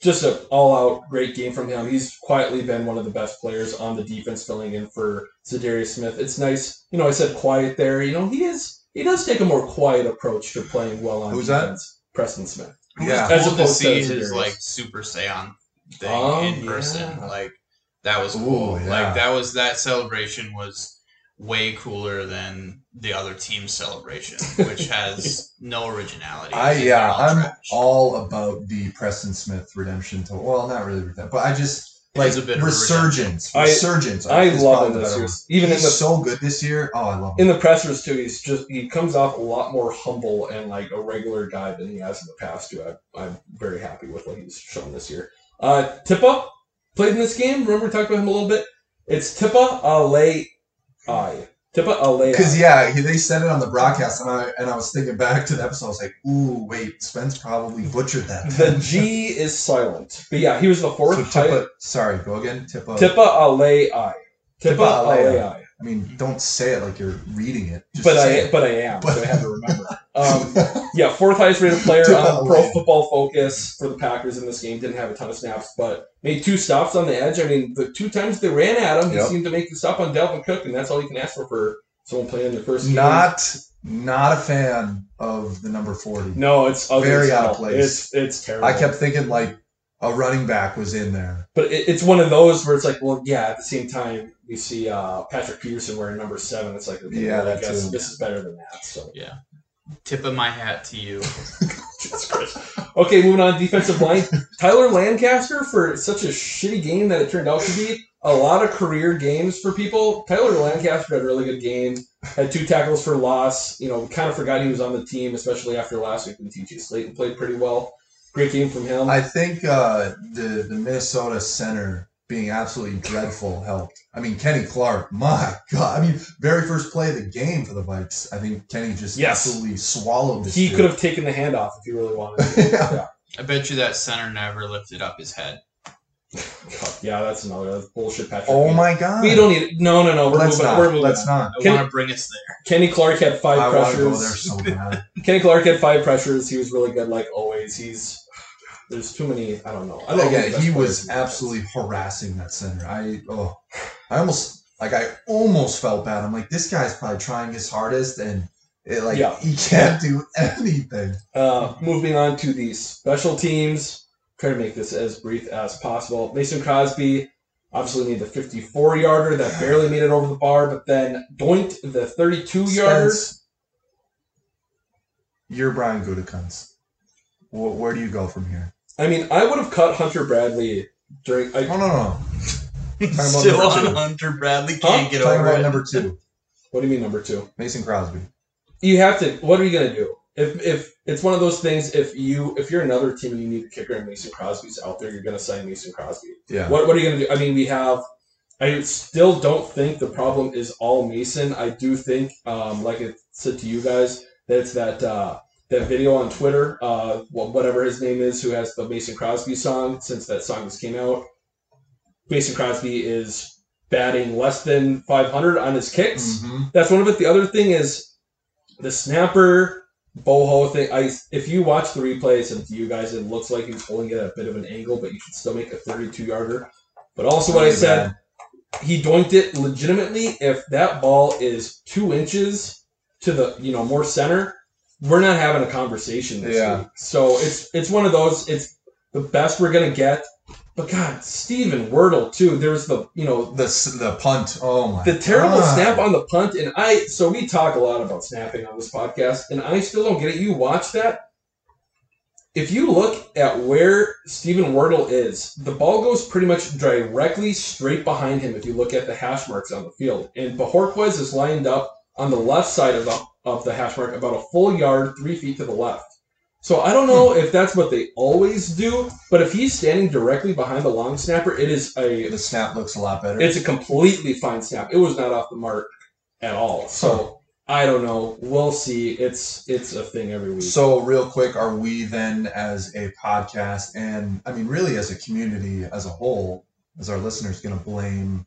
just an all-out great game from him. He's quietly been one of the best players on the defense, filling in for Za'Darius Smith. It's nice, you know. I said quiet there. You know, he is. He does take a more quiet approach to playing well on Who's that? Preston Smith. Yeah. As cool opposed to see his like Super Saiyan thing Oh, in person. yeah. Like that was Ooh, cool. yeah. Like that was that celebration was way cooler than the other team's celebration, which has no originality. I yeah, all I'm trash. all about the Preston Smith redemption to well, not really redemption, but I just like a bit of a resurgence. I- resurgence. I is love probably him this year. word. Even in He's the so good this year. Oh, I love him. in the pressers too, he's just he comes off a lot more humble and like a regular guy than he has in the past too. I, I'm very happy with what he's shown this year. Uh, Tippa played in this game. Remember we talked about him a little bit. It's Tippa Ale I. Tippa Ale. Because yeah, he, they said it on the broadcast, and I and I was thinking back to the episode. I was like, "Ooh, wait, Spence probably butchered that." The G is silent, but yeah, he was the fourth. so Tippa, sorry, go again. Tippa. Tippa Ale I. Tippa Tippa Ale Ale I. Mean, don't say it like you're reading it. But I it. but I am, But- so I have to remember. Um, yeah, fourth highest rated player on Pro Football Focus for the Packers in this game. Didn't have a ton of snaps, but made two stops on the edge. I mean, the two times they ran at him, he Yep. seemed to make the stop on Dalvin Cook, and that's all you can ask for for someone playing their first game. not not a fan of the number forty. no, it's Very out of place. It's it's terrible. I kept thinking like a running back was in there. but it, it's one of those where it's like, well, yeah. At the same time, we see uh, Patrick Peterson wearing number seven. It's like, okay, Yeah, well, I guess too. this is better than that. So. Yeah, tip of my hat to you. Jesus Okay, moving on. Defensive line. Tyler Lancaster for such a shitty game that it turned out to be. A lot of career games for people. Tyler Lancaster had a really good game. Had two tackles for loss. You know, we kind of forgot he was on the team, especially after last week when TJ Slaton played pretty well. Great game from him. I think uh, the the Minnesota center being absolutely dreadful helped. I mean, Kenny Clark, my God. I mean, very first play of the game for the Vikes. I think Kenny just Yes. absolutely swallowed this. he dude. could have taken the handoff if he really wanted to. yeah. I bet you that center never lifted up his head. yeah, that's another that's bullshit, Patrick. Oh Bean. my God. We don't need No, no, no. We're Let's moving. not. We're moving. Let's on. not. I Can- want to bring us there. Kenny Clark had five I want go there pressures. so bad. Kenny Clark had five pressures. He was really good, like always. He's there's too many. I don't know. I don't know who the Again, he was the defense. absolutely harassing that center. I oh, I almost like I almost felt bad. I'm like, this guy's probably trying his hardest, and it, like Yeah. he can't do anything. Uh, moving on to the special teams. Try to make this as brief as possible. Mason Crosby obviously made the 54 yarder that barely made it over the bar, but then doinked the 32 yarder. You're Brian Gutekunst. Where do you go from here? I mean, I would have cut Hunter Bradley during. I, No, no, no. about Still number on two. Hunter Bradley can't get Talking over about it. number two, what do you mean number two? Mason Crosby. You have to. What are you gonna do? If if it's one of those things, if you if you're another team and you need a kicker and Mason Crosby's out there, you're gonna sign Mason Crosby. Yeah. What what are you gonna do? I mean, we have. I still don't think the problem is all Mason. I do think, um, like I said to you guys, that it's that uh, that video on Twitter, uh, whatever his name is, who has the Mason Crosby song. Since that song just came out, Mason Crosby is batting less than 500 on his kicks. Mhm. That's one of it. The other thing is the snapper boho thing. I if you watch the replays and to you guys, it looks like he's holding it at a bit of an angle, but you should still make a 32 yarder. But also, what I said, he doinked it legitimately. If that ball is two inches to the you know more center, we're not having a conversation this Yeah. week. So it's it's one of those. It's the best we're gonna get. But God, Steven Wirtel too. There's the you know The the punt. Oh my. the terrible God. snap on the punt, and I so we talk a lot about snapping on this podcast, and I still don't get it. You watch that. If you look at where Steven Wirtel is, the ball goes pretty much directly straight behind him. If you look at the hash marks on the field, and Bojorquez is lined up on the left side of the of the hash mark, about a full yard, three feet to the left. So I don't know hmm. if that's what they always do, but if he's standing directly behind the long snapper, it is a The snap looks a lot better. it's a completely fine snap. It was not off the mark at all. So I don't know. We'll see. It's it's a thing every week. So, real quick, are we then, as a podcast, and I mean, really as a community as a whole, as our listeners, going to blame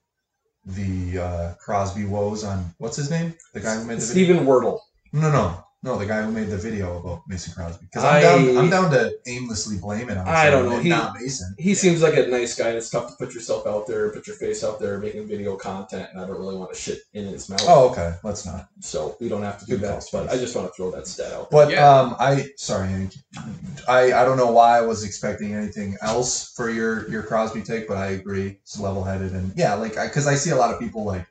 the uh, Crosby woes on what's his name? The guy who made the video? Steven Wirtel. No, no, no, the guy who made the video about Mason Crosby. Because I'm down, I- I'm down to aimlessly blame it on I don't know. He- not Mason. He seems like a nice guy, and it's tough to put yourself out there, put your face out there, making video content, and I don't really want to shit in his mouth. Oh, okay, let's not. So we don't have to do Good that. call, But I just want to throw that stat out. But Yeah. um, I sorry, Hank. I I don't know why I was expecting anything else for your your Crosby take, but I agree. It's level headed and yeah, like because I, see a lot of people like,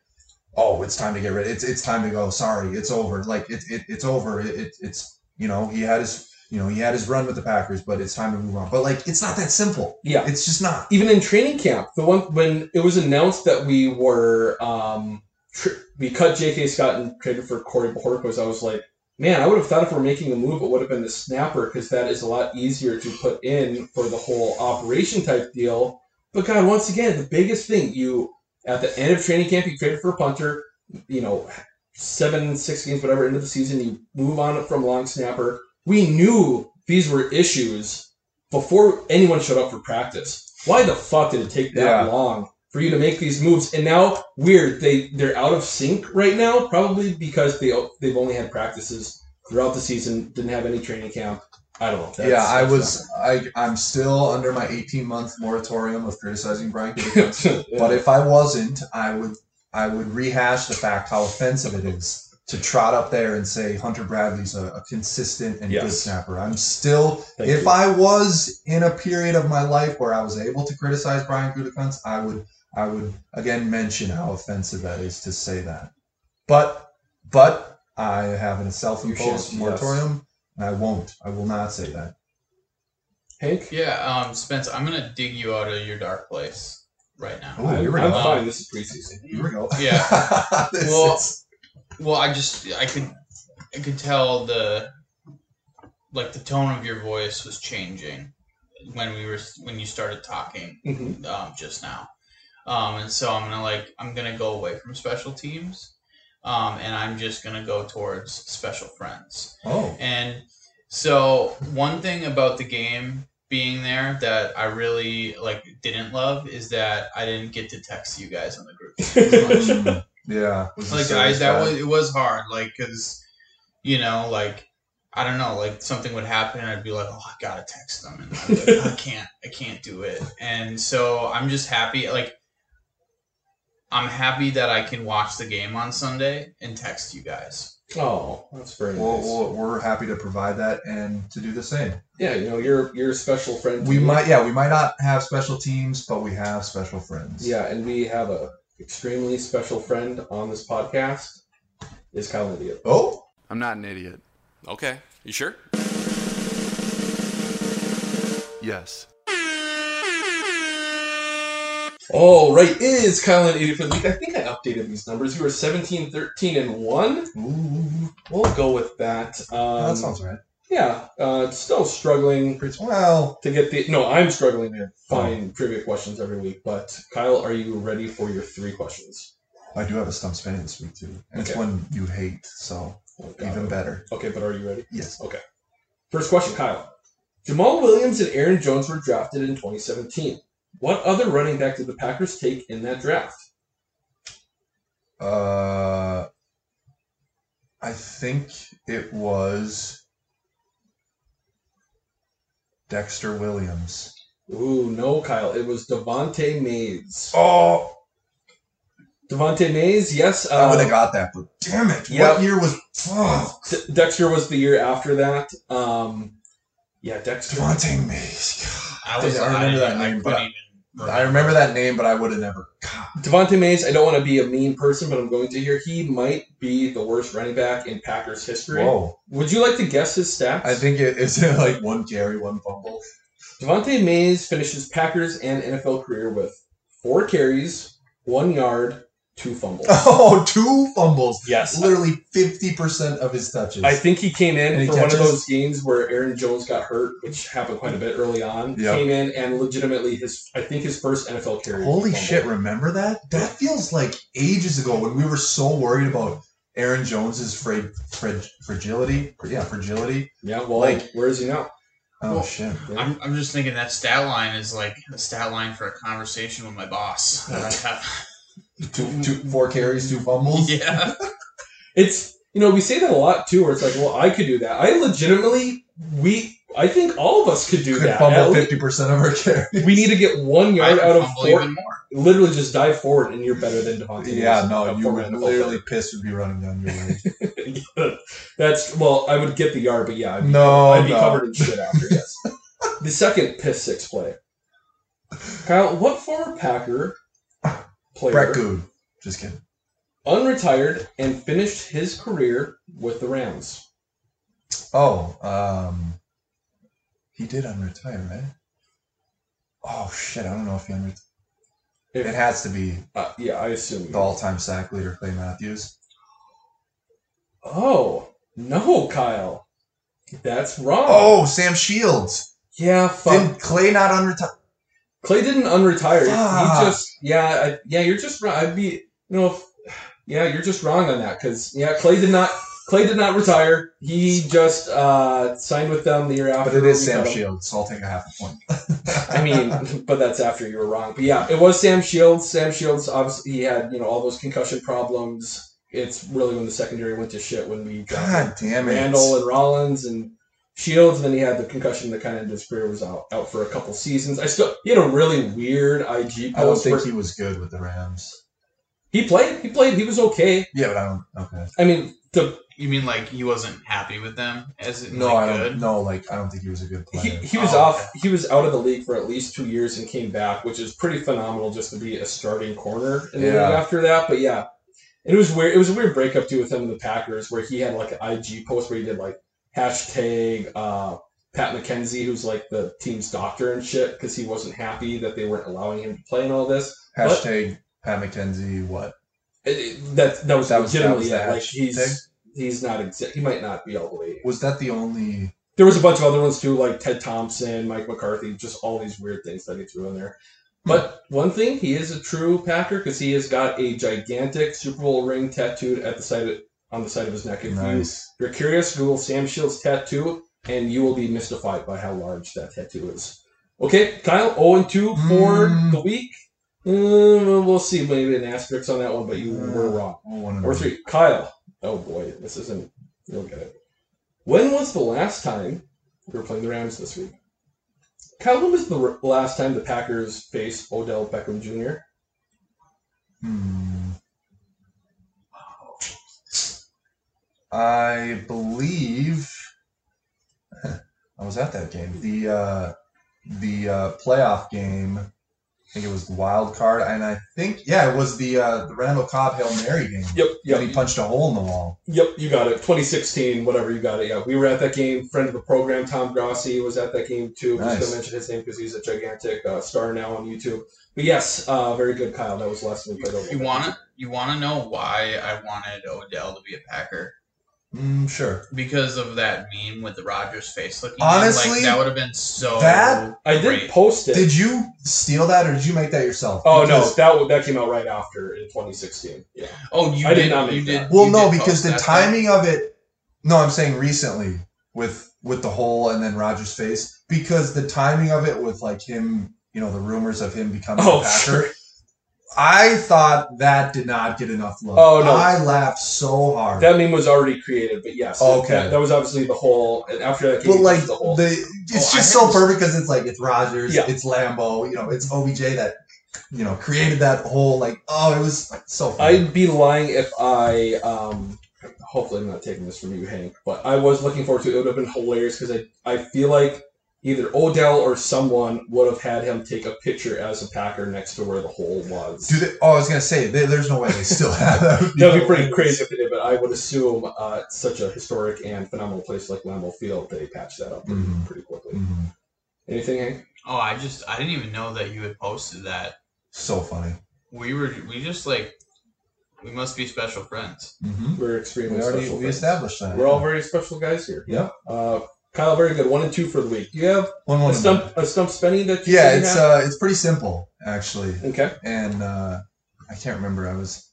oh, it's time to get rid. It's it's time to go. Sorry, it's over. Like it, it it's over. It, it it's you know he had his you know he had his run with the Packers, but it's time to move on. But like it's not that simple. Yeah. It's just not. even in training camp, the one when it was announced that we were um, tr- we cut J.K. Scott and traded for Corey Bojorquez, I was like, man, I would have thought if we're making a move, it would have been the snapper because that is a lot easier to put in for the whole operation type deal. But God, once again, the biggest thing you at the end of training camp, you traded for a punter. You know, seven, six games, whatever, into the season, you move on from long snapper. We knew these were issues before anyone showed up for practice. Why the fuck did it take that Yeah. long for you to make these moves? And now, weird, they they're out of sync right now, probably because they they've only had practices throughout the season, didn't have any training camp. I don't know. That's- yeah, I was I I'm still under my 18 month moratorium of criticizing Brian Gutekunst. Yeah. But if I wasn't, I would I would rehash the fact how offensive it is to trot up there and say Hunter Bradley's a, a consistent and good Yes. snapper. I'm still Thank if you. I was in a period of my life where I was able to criticize Brian Gutekunst, I would I would again mention how offensive that is to say that. But but I have a self-imposed moratorium. yes. I won't. I will not say that. Hank. Yeah, um, Spence, I'm gonna dig you out of your dark place right now. I'm, here we I'm go. fine. This is preseason. Here we go. Yeah. Well, is- Well, I just I could I could tell the like the tone of your voice was changing when we were when you started talking Mhm. um, just now, um, and so I'm gonna like I'm gonna go away from special teams, um, and I'm just gonna go towards special friends. oh. And so one thing about the game being there that I really like didn't love is that I didn't get to text you guys on the group. as much yeah. Like I, service that bad? was it was hard like because you know like i don't know like something would happen and i'd be like oh i gotta text them and I'd like, i can't i can't do it and so i'm just happy like i'm happy that i can watch the game on sunday and text you guys Oh, that's very Well, nice. well, we're happy to provide that and to do the same. yeah, you know, you're you're a special friend. We me. might, yeah, we might not have special teams, but we have special friends. Yeah, and we have a extremely special friend on this podcast. Is Kyle an Idiot. Oh, I'm not an idiot. Okay, you sure? Yes. Oh, right, is Kyle and Idiot for the week. I think I updated these numbers. You were 17, 13, and 1. Ooh, We'll go with that. Um, that sounds right. Yeah, uh, still struggling Pretty well. to get the. No, I'm struggling to find trivia questions every week. But Kyle, are you ready for your three questions? I do have a stump spinning this week too, and it's one you hate, so Oh, even better. Okay, but are you ready? Yes. Okay. First question, Kyle. Jamaal Williams and Aaron Jones were drafted in 2017. What other running back did the Packers take in that draft? Uh, I think it was Dexter Williams. Ooh, no, Kyle. It was Devante Mays. Oh, Devante Mays, yes. I would have got that, but damn it! Yep. What year was oh, De- Dexter was the year after that. Um, yeah, Dexter. Devante Mays? i was I remember that I name, but even I remember that name, but I would have never. God. Devante Mays, I don't want to be a mean person, but I'm going to here. He might be the worst running back in Packers history. Whoa! Would you like to guess his stats? I think it is it like one carry, one fumble. Devante Mays finishes Packers and NFL career with four carries, one yard, two fumbles. Oh, two fumbles. Yes. Literally 50% of his touches. I think he came in Any for one of those games where Aaron Jones got hurt, which happened quite a bit early on. Yep. Came in and legitimately his, I think his first NFL carry. Holy shit, remember that? That feels like ages ago when we were so worried about Aaron Jones's fra- fra- fragility. Yeah, fragility. Yeah, well, Like- where is he now? Oh, Well, shit. I'm, I'm just thinking that stat line is like a stat line for a conversation with my boss that I have. Two, two, four carries, two fumbles. Yeah. It's you know we say that a lot too, where it's like, well, I could do that. I legitimately, we, I think all of us could do Could that. fumble At 50% of our carries. we need to get one yard out of four. Literally, just dive forward, and you're better than Devante. Yeah, Wilson, no, you would literally piss would be running down your leg. That's well, I would get the yard, but yeah, I'd be, No, I'd be no. covered in shit after. Yes. the second piss six play. Kyle, what former Packer player, Brett Good. Just kidding. unretired and finished his career with the Rams? Oh, um, he did unretire, right? Oh shit, I don't know if he unretired. If- It has to be Uh, yeah, I assume. the all-time sack leader, Clay Matthews. Oh no, Kyle, that's wrong. Oh, Sam Shields. yeah, fuck. Did Clay not unretire? Clay didn't unretire. Fuck. He just yeah, I, yeah. You're just wrong. I'd be you know, if, yeah, you're just wrong on that because yeah, Clay did not. Clay did not retire. He just uh, signed with them the year after. But it is Sam. Shields, so I'll take a half a point. I mean, but that's after you were wrong. But yeah, it was Sam Shields. Sam Shields, obviously, he had you know all those concussion problems. It's really when the secondary went to shit when we God damn it. Randall and Rollins and Shields. And then he had the concussion that kind of ended his career was out out for a couple seasons. I still he had a really weird IG I don't think where he was good with the Rams. he played. He played. He was okay. Yeah, but I don't. Okay. I mean, the You mean like he wasn't happy with them as it No, like, I don't. good? No, like I don't think he was a good he, player. he was Oh, off. He was out of the league for at least two years and came back, which is pretty phenomenal just to be a starting corner in the Yeah. league after that. But yeah, it was weird. It was a weird breakup too with him and the Packers, where he had like an IG post where he did like hashtag uh, Pat McKenzie, who's like the team's doctor and shit, because he wasn't happy that they weren't allowing him to play and all this. But Hashtag Pat McKenzie. What? it, it- that that was That was- that legitimately was the it. like he's he's not exa- he might not be all the way Was that the only? there was a bunch of other ones too, like Ted Thompson, Mike McCarthy, just all these weird things that he threw in there. But one thing, he is a true Packer because he has got a gigantic Super Bowl ring tattooed at the side of, on the side of his neck. If Nice. you, are curious, Google Sam Shields tattoo, and you will be mystified by how large that tattoo is. Okay, Kyle, 0 and 2 for Mm. the week. Mm, we'll see, maybe an asterisk on that one, but you were wrong. One Or three. Kyle. Oh boy, this isn't. You'll get it. When was the last time we were playing the Rams this week? Kyle, when was the r- last time the Packers faced Odell Beckham Jr.? Hmm. I believe I was at that game. The uh, the uh, playoff game. I think it was the wild card, and I think yeah, it was the uh, the Randall Cobb Hail Mary game. Yep, When he punched a hole in the wall. yep. You got it. 2016, whatever you got it. Yeah, we were at that game. Friend of the program, Tom Grossi, was at that game too. I'm Nice. just gonna mention his name because he's a gigantic uh, star now on YouTube. But yes, uh, very good, Kyle. That was the last time we. You wanna you wanna know why I wanted Odell to be a Packer? Mm, sure. Because of that meme with the Rodgers face looking. Honestly, like, that would have been so. that- I did post it. Did you steal that, or did you make that yourself? Oh no, that that came out right after in 2016. Yeah. Oh, you I did did. not you make did. that. Well, you no, did because the that, though. timing of it. No, I'm saying recently with with the hole and then Rodgers' face because the timing of it with like him, you know, the rumors of him becoming Oh, a Packer. sure. I thought that did not get enough love. Oh, no. I laughed so hard. That meme was already created, but yes, Okay. that, that was obviously the whole. And after that, but like the whole. the, it's Oh, just so perfect because it's like it's Rodgers, Yeah. it's Lambeau, you know, it's OBJ that you know created that whole like oh it was so funny. I'd be lying if I. um Hopefully, I'm not taking this from you, Hank. But I was looking forward to it. It would have been hilarious because I I feel like either Odell or someone would have had him take a picture as a Packer next to where the hole was. Do they, oh, I was gonna say they, there's no way they still have that. That'd be pretty crazy if they did, but I would assume uh, such a historic and phenomenal place like Lambeau Field, they patched that up pretty, Mhm. pretty quickly. Mhm. Anything, Hank? Oh, I just I didn't even know that you had posted that. So funny. We were we just like We must be special friends. Mm-hmm. We're extremely We already special. we friends. established that. We're all very special guys here. Yep. Uh, Kyle, very good. One and two for the week. Do you have One a stump a stump spending that you Yeah, it's have? uh it's pretty simple actually. okay. And uh I can't remember. I was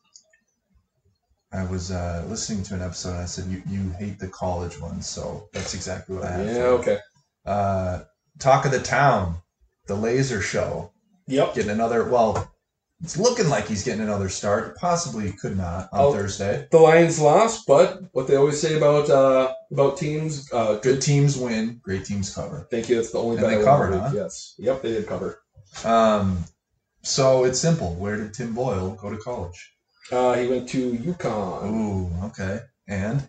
I was uh listening to an episode and I said you you hate the college ones, so that's exactly what I have. Yeah. Okay. Uh Talk of the Town, the laser show. Yep. Getting another well, it's looking like he's getting another start. Possibly could not on Oh. Thursday. The Lions lost, but what they always say about uh, about teams, uh, Good teams win, great teams cover. Thank you. That's the only And they covered, huh? Yes. Yep. They did cover. Um, so it's simple. Where did Tim Boyle go to college? Uh, he went to UConn. Ooh, okay. And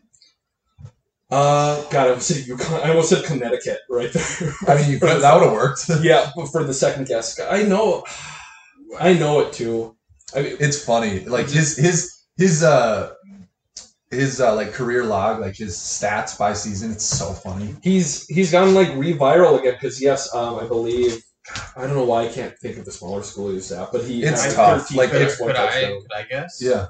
Uh, God, I almost said UConn. I almost said Connecticut right there. I mean, you could, that would have worked. yeah, but for the second guess, I know, I know it too. I mean, It's funny. Like his his his uh his uh like career log, like his stats by season. It's so funny. he's he's gone like re-viral again because yes, um, I believe. I don't know why I can't think of the smaller school he was at, but he It's had tough. 13 Like, Could, picks, one could I could I guess? Yeah.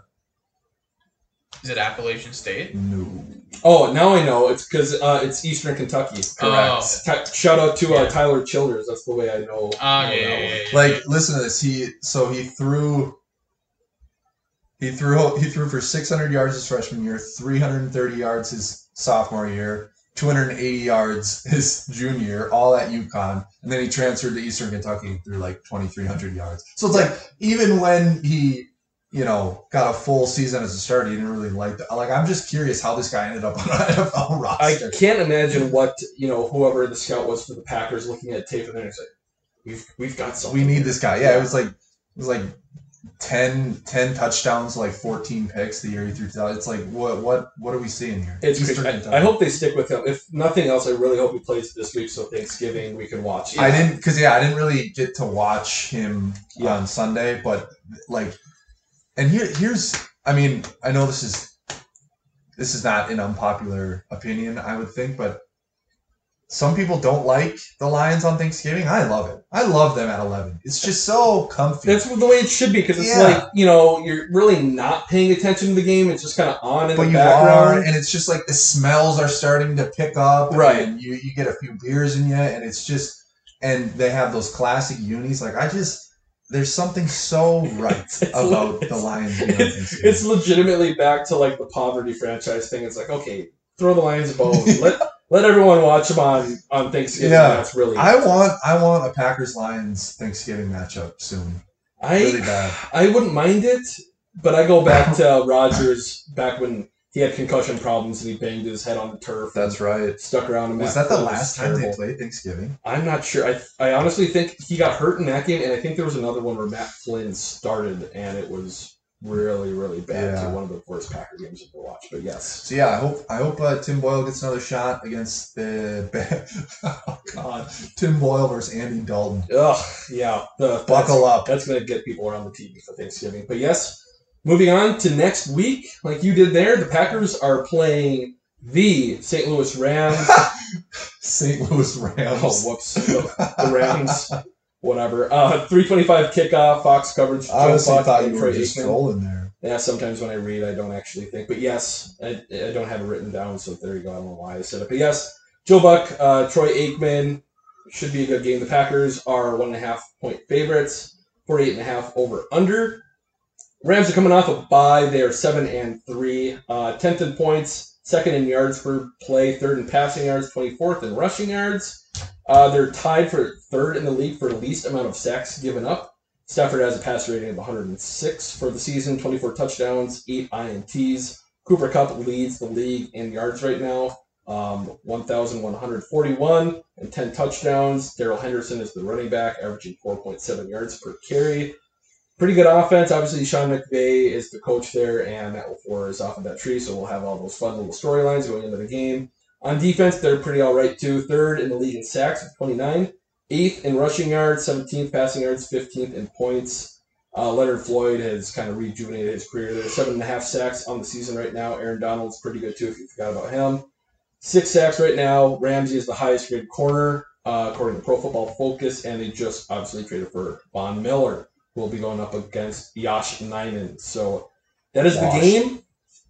Is it Appalachian State? No. Oh, now I know. It's because uh, it's Eastern Kentucky. Oh. Ti- shout out to uh, Tyler Childers. That's the way I know. Oh know yeah, yeah, yeah, yeah, Like listen to this. He so he threw he threw he threw for 600 yards his freshman year, 330 yards his sophomore year, 280 yards his junior year, all at UConn, and then he transferred to Eastern Kentucky through like 2300 yards. So it's like even when he you know got a full season as a starter, he didn't really like that. Like I'm just curious how this guy ended up on an NFL I can't imagine what you know whoever the scout was for the Packers looking at tape and then he's like, "We've we've got something." we need this guy. Yeah, it was like it was like 10, 10 touchdowns, like fourteen picks the year he threw. It's like what what what are we seeing here? It's I, I hope they stick with him. If nothing else, I really hope he plays this week so Thanksgiving we can watch. I didn't because yeah, I didn't really get to watch him Yeah. on Sunday, but like, and here here's I mean I know this is this is not an unpopular opinion I would think, but some people don't like the Lions on Thanksgiving. I love it. I love them at eleven. It's just so comfy. That's the way it should be because it's Yeah. like you know you're really not paying attention to the game. It's just kind of on in but the you are, background. and it's just like the smells are starting to pick up, Right. And you you get a few beers in you, and it's just, and they have those classic unis. Like I just, there's something so right about the Lions. It's, it's legitimately back to like the poverty franchise thing. It's like okay, throw the Lions a bone. let let everyone watch them on on Thanksgiving. Yeah. That's really I want I want a Packers Lions Thanksgiving matchup soon. I Really bad. I wouldn't mind it, but I go back to Rodgers back when he had concussion problems and he banged his head on the turf. That's right. stuck around. And Was that the last time they played Thanksgiving? I'm not sure. I I honestly think he got hurt in that game, and I think there was another one where Matt Flynn started, and it was really really bad. Yeah. To one of the worst Packer games I've ever watched. But yes, So yeah, I hope I hope uh, Tim Boyle gets another shot against the. oh God, Tim Boyle versus Andy Dalton. ugh, yeah. The, Buckle that's, up. That's gonna get people around the TV for Thanksgiving. But yes, moving on to next week, like you did there, the Packers are playing the St. Louis Rams. St. Louis Rams. Oh, whoops. The, Rams. Whatever. Uh, 325 kickoff, Fox coverage. I honestly Buck, thought you were just trolling there. Yeah, sometimes when I read, I don't actually think. But yes, I, I don't have it written down, so there you go. I don't know why I said it. But yes, Joe Buck, uh, Troy Aikman should be a good game. The Packers are one and a half point favorites, 48 and a half over under. Rams are coming off a bye. They are seven and three, uh, 10th in points, second in yards per play, third in passing yards, 24th in rushing yards. Uh, they're tied for third in the league for least amount of sacks given up. Stafford has a passer rating of 106 for the season, 24 touchdowns, 8 INTs. Cooper Kupp leads the league in yards right now, um, 1,141 and 10 touchdowns. Darrell Henderson is the running back, averaging 4.7 yards per carry. Pretty good offense. Obviously, Sean McVay is the coach there, and Matt LaFleur is off of that tree, so we'll have all those fun little storylines going into the game. On defense, they're pretty all right too. Third in the league in sacks with 29. Eighth in rushing yards, 17th passing yards, 15th in points. Uh, Leonard Floyd has kind of rejuvenated his career. There's seven and a half sacks on the season right now. Aaron Donald's pretty good too, if you forgot about him. Six sacks right now. Ramsey is the highest graded corner, uh, according to Pro Football Focus, and they just obviously traded for Von Miller, who will be going up against Yosh Nijman. So That is Wash. the game.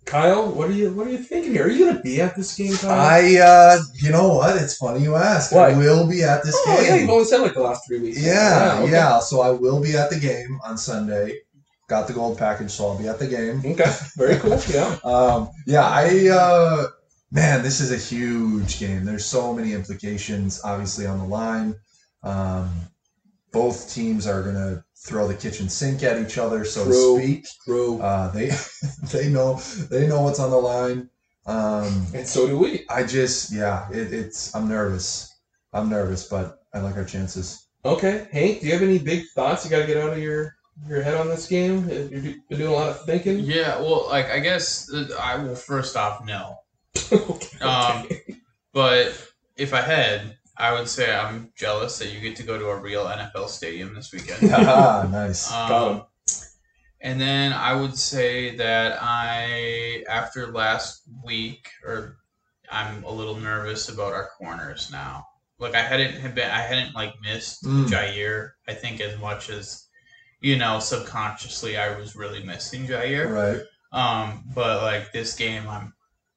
Kyle, what are you what are you thinking here? Are you gonna be at this game, Kyle? I, uh, you know what? It's funny you ask. I will be at this oh, yeah, game. you've only said like the last three weeks. Yeah, okay. yeah. So I will be at the game on Sunday. Got the gold package, so I'll be at the game. Okay. Very cool. Yeah. Um, yeah, I uh, man, this is a huge game. There's so many implications, obviously, on the line. Um, both teams are gonna throw the kitchen sink at each other, so True. to speak. True. Uh, they they know they know what's on the line. Um, and so do we. I just yeah, it, it's I'm nervous. I'm nervous, but I like our chances. Okay, Hank, do you have any big thoughts you got to get out of your your head on this game? You've been doing a lot of thinking. Yeah, well, like I guess uh, I will first off no. okay. Um, but if I had, I would say I'm jealous that you get to go to a real NFL stadium this weekend. Ah, nice. Um, and then I would say that I, after last week, or I'm a little nervous about our corners now. Like I hadn't have been, I hadn't like missed Mm. Jaire. I think as much as, you know, subconsciously I was really missing Jaire. Right. Um, but like this game, I'm,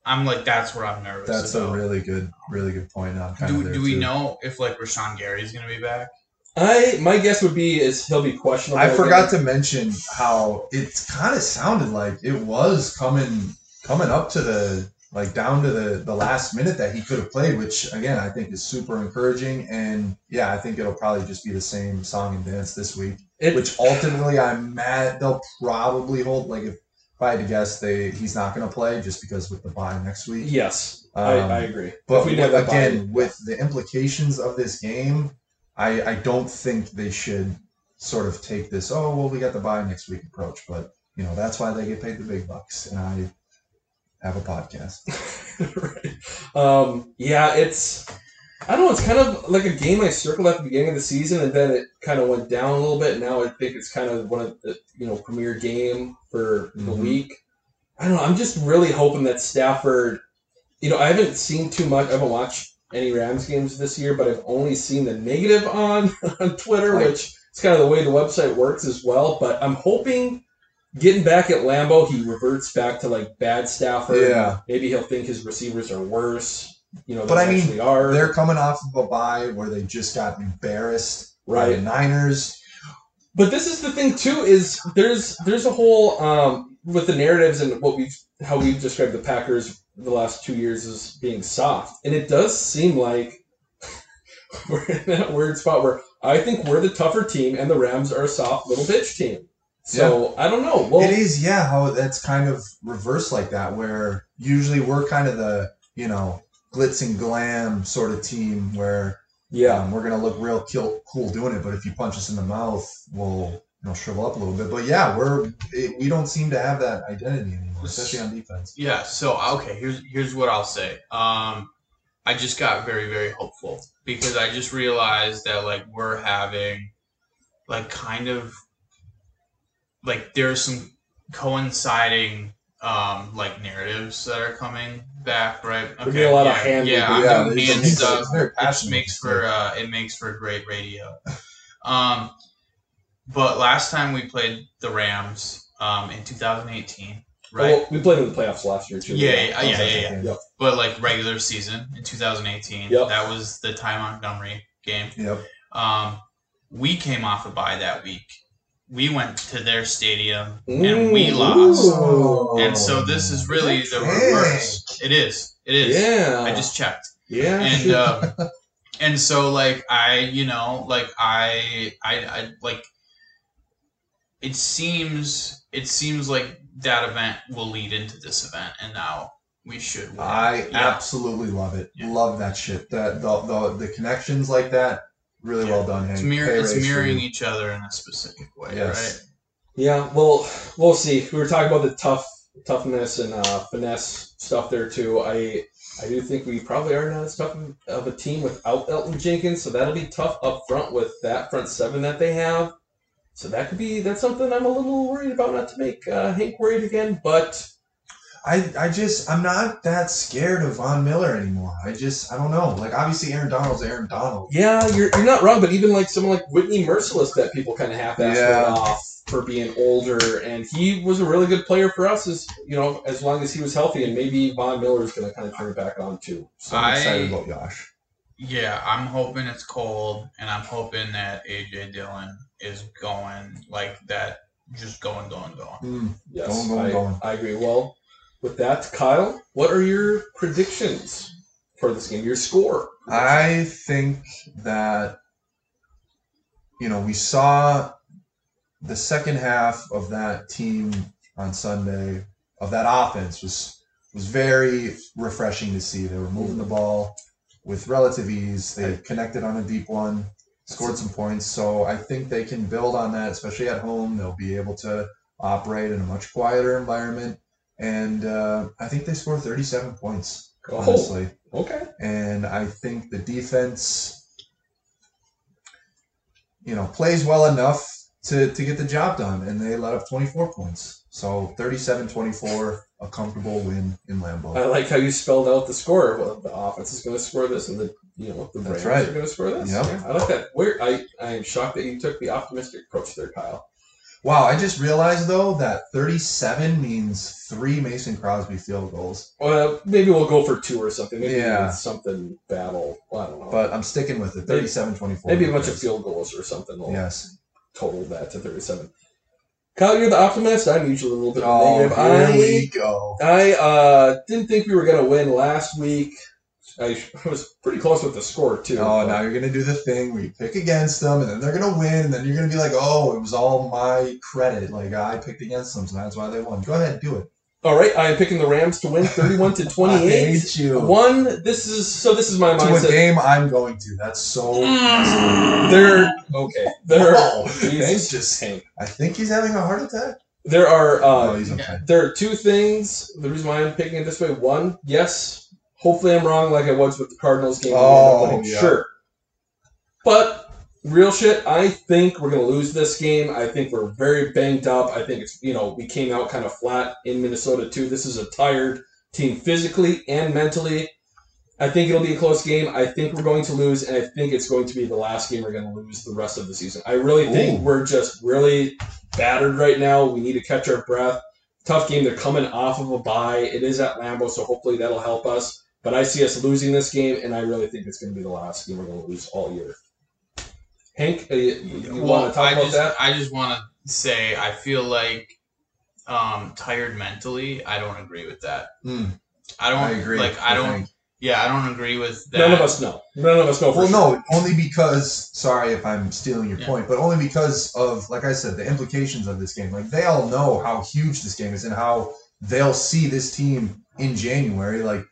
I'm like that's where I'm nervous. That's about. a really good, really good point. I'm kind Do, there do we too. know if like Rashan Gary's gonna be back? I my guess would be is he'll be questionable. I forgot again. to mention how it kind of sounded like it was coming coming up to the like down to the the last minute that he could have played, which again I think is super encouraging. And yeah, I think it'll probably just be the same song and dance this week. It- which ultimately I'm mad they'll probably hold like if, if I had to guess they he's not going to play just because with the bye next week. Yes, I, Um, I agree. But we that again, with the implications of this game, I, I don't think they should sort of take this, oh, well, we got the bye next week approach. But, you know, that's why they get paid the big bucks. And I have a podcast. right. Um, yeah, it's I don't know. It's kind of like a game I circled at the beginning of the season, and then it kind of went down a little bit. And Now I think it's kind of one of the you know premier game for the Mhm. week. I don't know. I'm just really hoping that Stafford. You know, I haven't seen too much. I haven't watched any Rams games this year, but I've only seen the negative on on Twitter, Right. which is kind of the way the website works as well. But I'm hoping getting back at Lambeau, he reverts back to like bad Stafford. Yeah. Maybe he'll think his receivers are worse. You know, But I mean, are. They're coming off of a bye where they just got embarrassed by the Right. Niners. But this is the thing too is there's there's a whole um, with the narratives and what we've how we've described the Packers the last two years as being soft, and it does seem like we're in that weird spot where I think we're the tougher team and the Rams are a soft little bitch team. So I don't know. Well, it is, yeah, how that's kind of reversed like that, where usually we're kind of the, you know, glitz and glam sort of team where yeah, um, we're gonna look real kill, cool doing it, but if you punch us in the mouth, we'll you know shrivel up a little bit. But yeah, we're it, we don't seem to have that identity anymore, especially on defense. Yeah. So okay, here's here's what I'll say. Um, I just got very very hopeful because I just realized that like we're having like kind of like there's some coinciding um like narratives that are coming back right There'd be a lot of yeah, hand yeah, movement. I'm Yeah, doing hand stuff it makes for uh it makes for great radio um but last time we played the rams um in 2018 right Well, we played in the playoffs last year too. Yeah, yeah, yeah, yeah, yeah. Yep. but like regular season in 2018 Yep. that was the Ty Montgomery game Yep. um, we came off a bye that week we went to their stadium and we Ooh. lost and so this is really the reverse it is it is Yeah. i just checked yeah. and uh, and so like i you know like i i, I like it seems it seems like that event will lead into this event and now we should win. I Yeah. absolutely love it. Yeah. Love that shit. That the, the the connections like that. Really Yeah. well done, Hank. it's, mirror, it's mirroring each other in a specific way Yes. Yeah, well, we'll see. We were talking about the tough toughness and uh, finesse stuff there too. I I do think we probably are not as tough of a team without Elgton Jenkins, so that'll be tough up front with that front seven that they have. So that could be that's something I'm a little worried about, not to make uh, Hank worried again, but I I just I'm not that scared of Von Miller anymore. I just I don't know. Like obviously Aaron Donald's Aaron Donald. Yeah, you're, you're not wrong, but even like someone like Whitney Mercilus that people kind of half-ass Yeah. off for being older, and he was a really good player for us as you know as long as he was healthy, and maybe Von Miller is going to kind of turn it back on too. So I'm I- excited about Josh. Yeah, I'm hoping it's cold, and I'm hoping that AJ Dillon is going like that, just going, going, going. Mm, Yes, Going, going, I, going. I agree. Well, with that, Kyle, what are your predictions for this game? Your score? I think that you know we saw the second half of that team on Sunday of that offense was was very refreshing to see. They were moving the ball with relative ease. They connected on a deep one, scored some points. So I think they can build on that, especially at home. They'll be able to operate in a much quieter environment. And uh, I think they scored 37 points, Oh. honestly. Okay. And I think the defense, you know, plays well enough to, to get the job done. And they let up 24 points. So 37 24, a comfortable win in Lambeau. I like how you spelled out the score. Well, the offense is going to score this, and the you know the That's Rams right. are going to score this. Yep. Yeah, I like that. Where I I am shocked that you took the optimistic approach there, Kyle. Wow, I just realized though that 37 means three Mason Crosby field goals. Well, maybe we'll go for two or something. Maybe Yeah. something battle. Well, I don't know. But I'm sticking with it. 37 24. maybe a bunch of field goals or something. will Yes. Total that to thirty-seven. Kyle, you're the optimist. I'm usually a little bit Oh, negative. here I we go. I uh, didn't think we were going to win last week. I, was pretty close with the score too. Oh, now you're gonna do the thing where you pick against them, and then they're gonna win, and then you're gonna be like, "Oh, it was all my credit. Like I picked against them, so that's why they won." Go ahead, do it. All right, I am picking the Rams to win, thirty-one to twenty-eight. I hate you. One. This is so. This is my To a game I'm going to. That's so. They're okay. They're Oh. Hank's just. I think he's having a heart attack. There are uh, oh, he's okay. there are two things. The reason why I'm picking it this way. One, yes, hopefully I'm wrong, like I was with the Cardinals game. Oh, yeah. sure. But real shit, I think we're gonna lose this game. I think we're very banged up. I think it's you know we came out kind of flat in Minnesota too. This is a tired team physically and mentally. I think it'll be a close game. I think we're going to lose, and I think it's going to be the last game we're going to lose the rest of the season. I really think Ooh. we're just really battered right now. We need to catch our breath. Tough game. They're coming off of a bye. It is at Lambeau, so hopefully that'll help us. But I see us losing this game, and I really think it's going to be the last game we're going to lose all year. Hank, uh, you, you want to talk I about just, that? I just want to say I feel like um, tired mentally. I don't agree with that. Mm. I don't I agree Like I with don't. Hank. Yeah, I don't agree with that. None of us know. None of us know. For Well, sure. no, only because. Sorry if I'm stealing your Yeah. point, but only because of, like I said, the implications of this game. Like they all know how huge this game is and how they'll see this team in January. Like,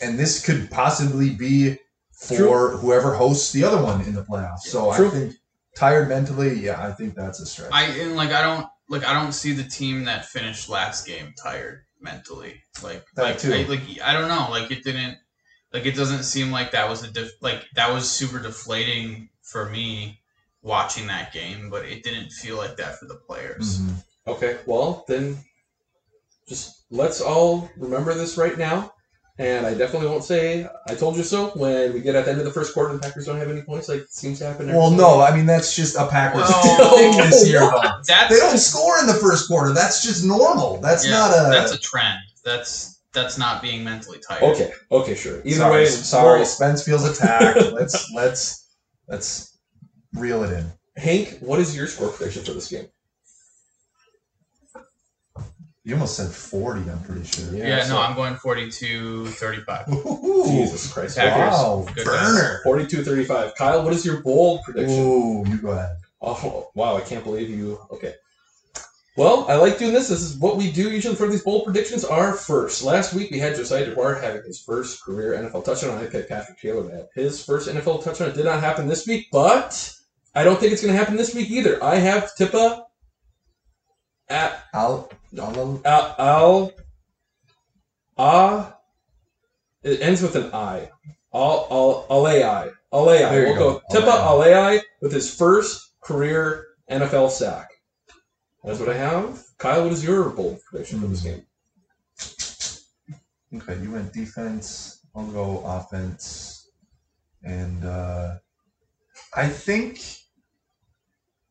and this could possibly be for True. whoever hosts the other one in the playoffs. So True. I think tired mentally, yeah, I think that's a stretch. I and like I don't like I don't see the team that finished last game tired mentally. Like That like too. I, like I don't know. Like it didn't. Like it doesn't seem like that was a def, like that was super deflating for me watching that game, but it didn't feel like that for the players. Mhm. Okay, well then, just let's all remember this right now. And I definitely won't say "I told you so" when we get at the end of the first quarter and the Packers don't have any points, like it seems to happen. every Well, single no. I mean that's just a Packers Well, thing this year, though. That's They don't score in the first quarter. That's just normal. That's yeah, not a. that's a trend. That's that's not being mentally tired. Okay, okay, sure. Either sorry, way, sorry. well, Spence feels attacked. let's let's let's reel it in. Hank, what is your score prediction for this game? You almost said forty. I'm pretty sure. Yeah, so- no, I'm going 42-35. Ooh, Jesus Christ. Packers. Wow, Good burner. 42-35. Kyle, what is your bold prediction? Ooh, you go ahead. Oh, wow, I can't believe you. Okay. Well, I like doing this. This is what we do usually for these bold predictions are first. Last week we had Josiah Deguara having his first career NFL touchdown. I picked Patrick Taylor to have his first NFL touchdown. It did not happen this week, but I don't think it's going to happen this week either. I have Tippa at I'll, I'll Al, Al Ah. It ends with an I. Al Al Alai. Alai. We'll go. go. Tipa Alai. With his first career NFL sack. That's what I have. Kyle, what is your bold prediction for this game? Okay, you went defense. I'll go offense, and uh, I think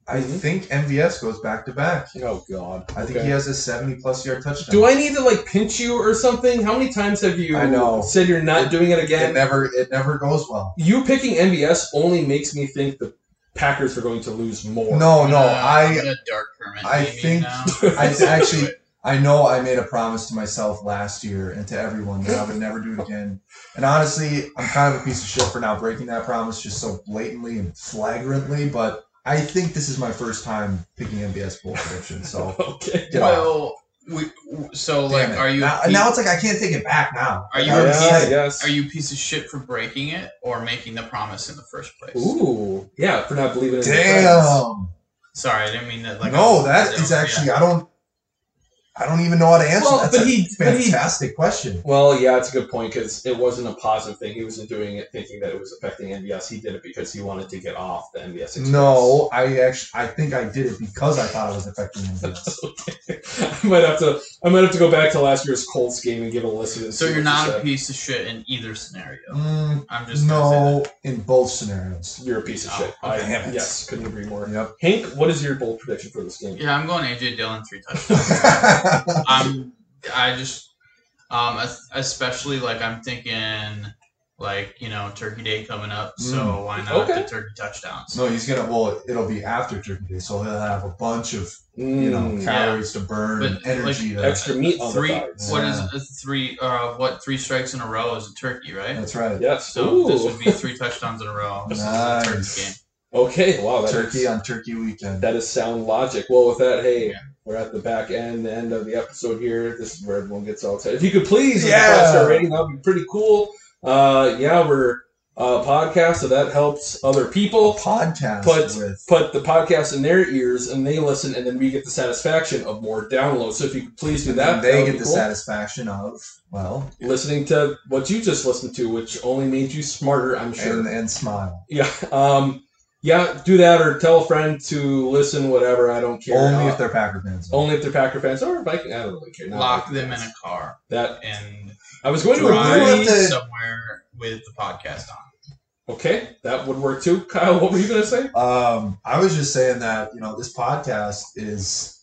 I Mhm. think MVS goes back to back. Oh God. I think Okay. he has a seventy-plus yard touchdown. Do I need to like pinch you or something? How many times have you I know. said you're not doing it again? It never it never goes well. you picking MVS only makes me think the Packers are going to lose more. No, no, Uh, I'm I gonna dark Kermit I think. I actually I know I made a promise to myself last year and to everyone that I would never do it again. And honestly, I'm kind of a piece of shit for now breaking that promise just so blatantly and flagrantly, but I think this is my first time picking MVS bowl prediction. So okay. get off. well, we, so Damn like, it. are you? now, now it's like I can't take it back now. Are you I a already piece- said yes. Are you a piece of shit for breaking it or making the promise in the first place? Ooh, yeah, for not believing in your friends. Damn. Sorry, I didn't mean that. Like, no, I- that I is don't- actually yeah. I don't I don't even know how to answer. Well, That's but a he- but he- fantastic question. Well, yeah, it's a good point because it wasn't a positive thing. He wasn't doing it thinking that it was affecting MVS. He did it because he wanted to get off the MVS. Express. No, I actually I think I did it because I thought it was affecting MVS. I might have to. I might have to go back to last year's Colts game and give a listen. And So you're not he a piece of shit in either scenario. Mm, I'm just no, in both scenarios. You're a piece of Oh, shit. I am. yes, couldn't agree more. Yep. Hank, what is your bold prediction for this game? Yeah, I'm going AJ Dillon three touchdowns. I'm I just um especially like I'm thinking like you know Turkey Day coming up, so Mm. why not Okay. the turkey touchdowns? no, he's gonna. Well, it'll be after Turkey Day, so he'll have a bunch of you know Mm, calories to burn, But, and energy. like, to, extra meat three the what is Yeah. it, three uh what three strikes in a row is a turkey, right? that's right. Yes. So this would be three touchdowns in a row. This is a turkey Nice. game. okay. Wow. Turkey is- on Turkey weekend. That is sound logic. Well, with that, hey, Yeah. We're at the back end, the end of the episode here. This is where everyone gets all excited. If you could please, Yeah. five-star rating, that would be pretty cool. Uh, yeah, we're uh, podcast, so that helps other a people. podcast Put with put the podcast in their ears, and they listen, and then we get the satisfaction of more downloads. So if you could please do and that, that they would get the cool. satisfaction of well, listening to what you just listened to, which only made you smarter. I'm sure. and, and smile. yeah. Um. Yeah. Do that, or tell a friend to listen. Whatever. I don't care. Only Uh, if they're Packer fans. Only if they're Packer fans or Viking. I don't really care. Not Lock Viking them in a car That and I was going to Drive agree. to- somewhere with the podcast on. Okay, that would work too. Kyle, what were you going to say? Um, I was just saying that you know this podcast is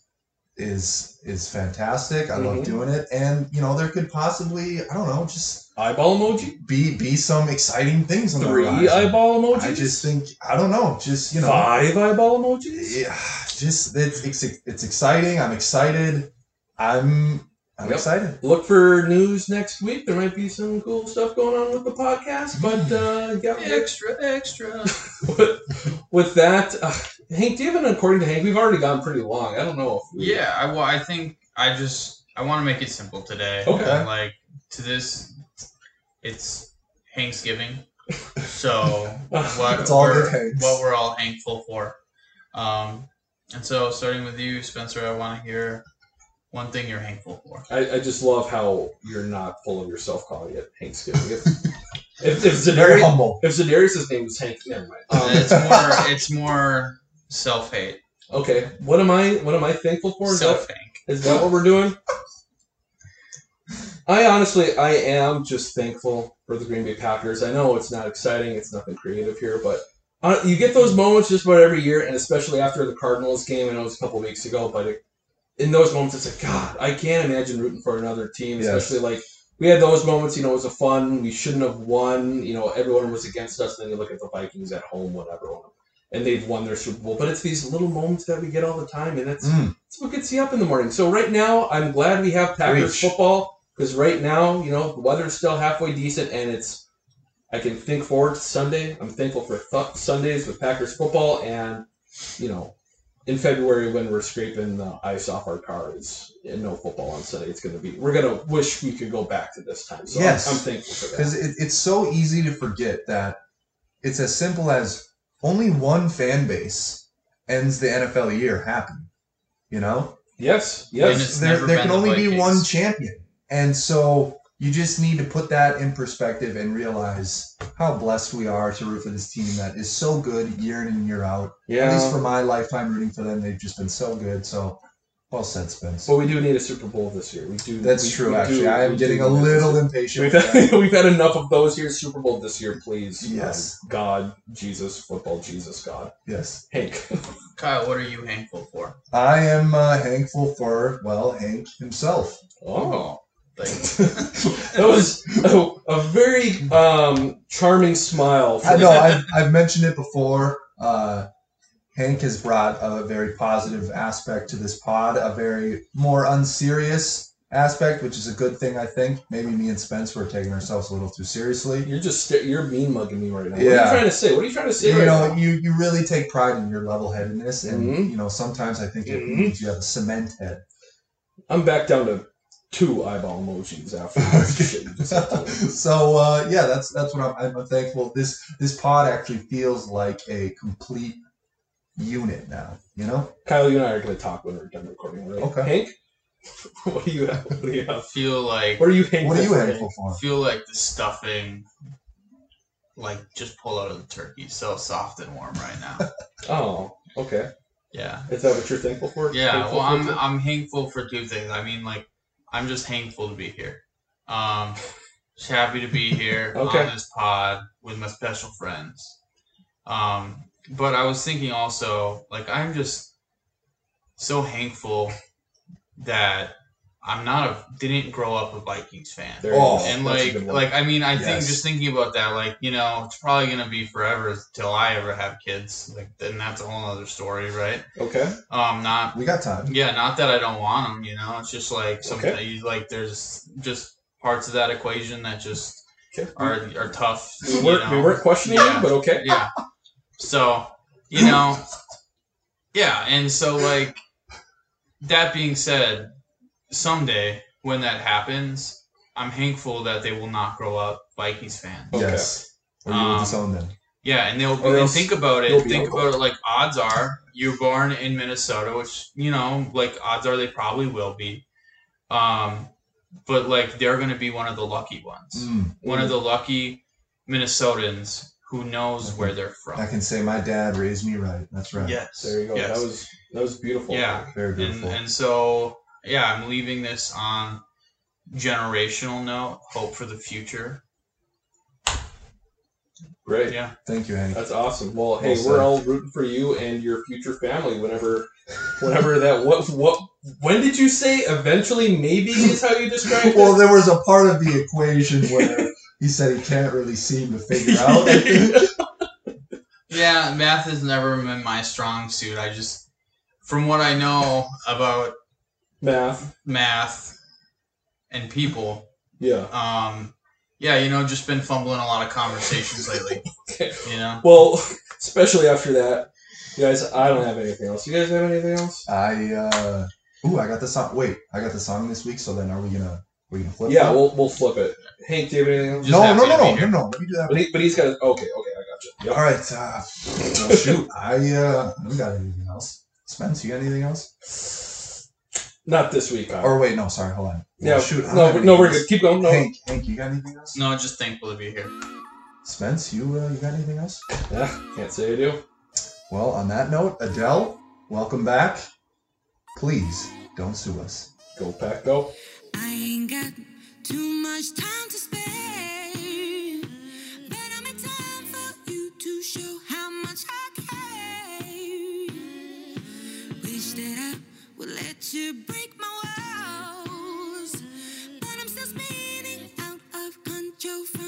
is is fantastic. I love doing it, and you know there could possibly I don't know just Eyeball emoji. be be some exciting things on the Three horizon. eyeball emojis. I just think I don't know, just you know, five eyeball emojis. yeah, just it's it's, it's exciting. I'm excited. I'm I'm Yep. excited. Look for news next week. There might be some cool stuff going on with the podcast, but uh, yeah. Extra, extra. with, with that, uh, Hank, do you have an according to Hank? We've already gone pretty long. I don't know if we, Yeah, I, well, I think I just I want to make it simple today. Okay. And, like to this, it's Thanksgiving, so what It's all we're, what we're all thankful for. Um, and so starting with you, Spencer, I want to hear one thing you're thankful for. I, I just love how you're not full of yourself calling it Thanksgiving. If, if, if, Very humble. if Za'Darius' name was Hank, never mind. Um, it's more it's more self hate, okay, what am I? What am I thankful for? Is self hate. is that what we're doing? I honestly, I am just thankful for the Green Bay Packers. I know it's not exciting, it's nothing creative here, but uh, you get those moments just about every year, and especially after the Cardinals game. I know it was a couple weeks ago, but it, in those moments, it's like God, I can't imagine rooting for another team, Yes. especially like we had those moments. You know, it was a fun. We shouldn't have won. You know, everyone was against us. And then you look at the Vikings at home, whatever, and they've won their Super Bowl. But it's these little moments that we get all the time, and that's Mm. that's what gets you up in the morning. So right now, I'm glad we have Packers Preach. football because right now, you know, the weather's still halfway decent, and it's. I can think forward to Sunday. I'm thankful for th- Sundays with Packers football, and you know, in February when we're scraping the ice off our cars and no football on Sunday, it's going to be. We're going to wish we could go back to this time. So I'm- Yes. I'm, thankful for that. because it, it's so easy to forget that it's as simple as only one fan base ends the NFL year happy. You know, Yes, yes. there, there been can the only be one champion, and so you just need to put that in perspective and realize how blessed we are to root for this team that is so good year in and year out. Yeah. At least for my lifetime rooting for them, they've just been so good. So Well said, Spence. But we do need a Super Bowl this year. We do. That's we- true. we actually, do- I am getting a little Super- impatient. We've had, we've had enough of those here. Super Bowl this year, please. Yes. Um, God, Jesus, football, Jesus, God. yes, Hank. Kyle, what are you thankful for? I am uh, thankful for well Hank himself. Oh. Thanks. that was a, a very um, charming smile. I know I've, I've mentioned it before. Uh, Hank has brought a very positive aspect to this pod, a very more unserious aspect, which is a good thing, I think. Maybe me and Spence were taking ourselves a little too seriously. You're just sta- you're mean mugging me right now. What are Yeah. you trying to say? What are you trying to say? You right know, now? you, you really take pride in your level headedness, and Mhm. you know sometimes I think it Mhm. means you have a cement head. I'm back down to two eyeball emojis after this shit you just said to me. so uh, yeah, that's that's what I'm, I'm thankful. This this pod actually feels like a complete unit now. You know, Kyle, you and I are going to talk when we're done recording, right? Okay. Hank, what do you have? What do you have? feel like What are you thankful what are you for, thankful for? feel like the stuffing like just pull out of the turkey so soft and warm right now. Oh, okay. Yeah. Is that what you're thankful for? Yeah, Thankful well for I'm it? I'm thankful for two things. I mean like I'm just thankful to be here. Um just happy to be here Okay. on this pod with my special friends. Um but I was thinking also like I'm just so thankful that I'm not a didn't grow up a Vikings fan. There Oh, and like like I mean I think just thinking about that like you know it's probably gonna be forever till I ever have kids like then that's a whole other story right okay. um not We got time. yeah not that I don't want them you know it's just like something Okay. like there's just parts of that equation that just Okay. are are tough We you weren't, we know? weren't questioning Yeah. you, but okay. yeah so you know yeah and so like that being said someday when that happens i'm thankful that they will not grow up vikings fans Okay. Yes. Or you will Um, disown them. yeah and they'll Or and think about it think about it like odds are you're born in minnesota which you know like odds are they probably will be um but like they're going to be one of the lucky ones Mm. one of the lucky minnesotans who knows where they're from I can say my dad raised me right. That's right. yes There you go. yes. That was that was beautiful. Yeah. Very and, beautiful. and so yeah i'm leaving this on generational note hope for the future Great. yeah Thank you, Hank. That's awesome. Well, hey, Well we're all rooting for you and your future family. Whenever, whenever that what what when did you say eventually maybe is how you described it? well, there was a part of the equation where he said he can't really seem to figure out. Yeah math has never been my strong suit i just from what i know about Math. math and people Yeah. um yeah you know just been fumbling a lot of conversations lately Okay. you know Well, especially after that, you guys. I don't have anything else. You guys have anything else? I uh ooh, I got the song. Wait, I got the song this week. So then, are we gonna we gonna flip? Yeah, that? we'll we'll flip it. Hank, do you have anything else? Just no, happy no, no, no, here. no, no. Let me do that. But he, but he's got. Okay, okay, I got you. Yep. All right. Uh, well, shoot, I uh, I don't got anything else. Spence, you got anything else? Not this week. Kyle. Or wait, no, sorry, hold on. yeah, Well, shoot, I don't no, have we're- no, we're anything good. Keep going. No. Hank, Hank, you got anything else? no just thankful to be here Spence, you uh, you got anything else? yeah, can't say I do. Well, on that note, Adele, welcome back. Please don't sue us. Go pack, go. I ain't got too much time should break my walls, but I'm still spinning out of control.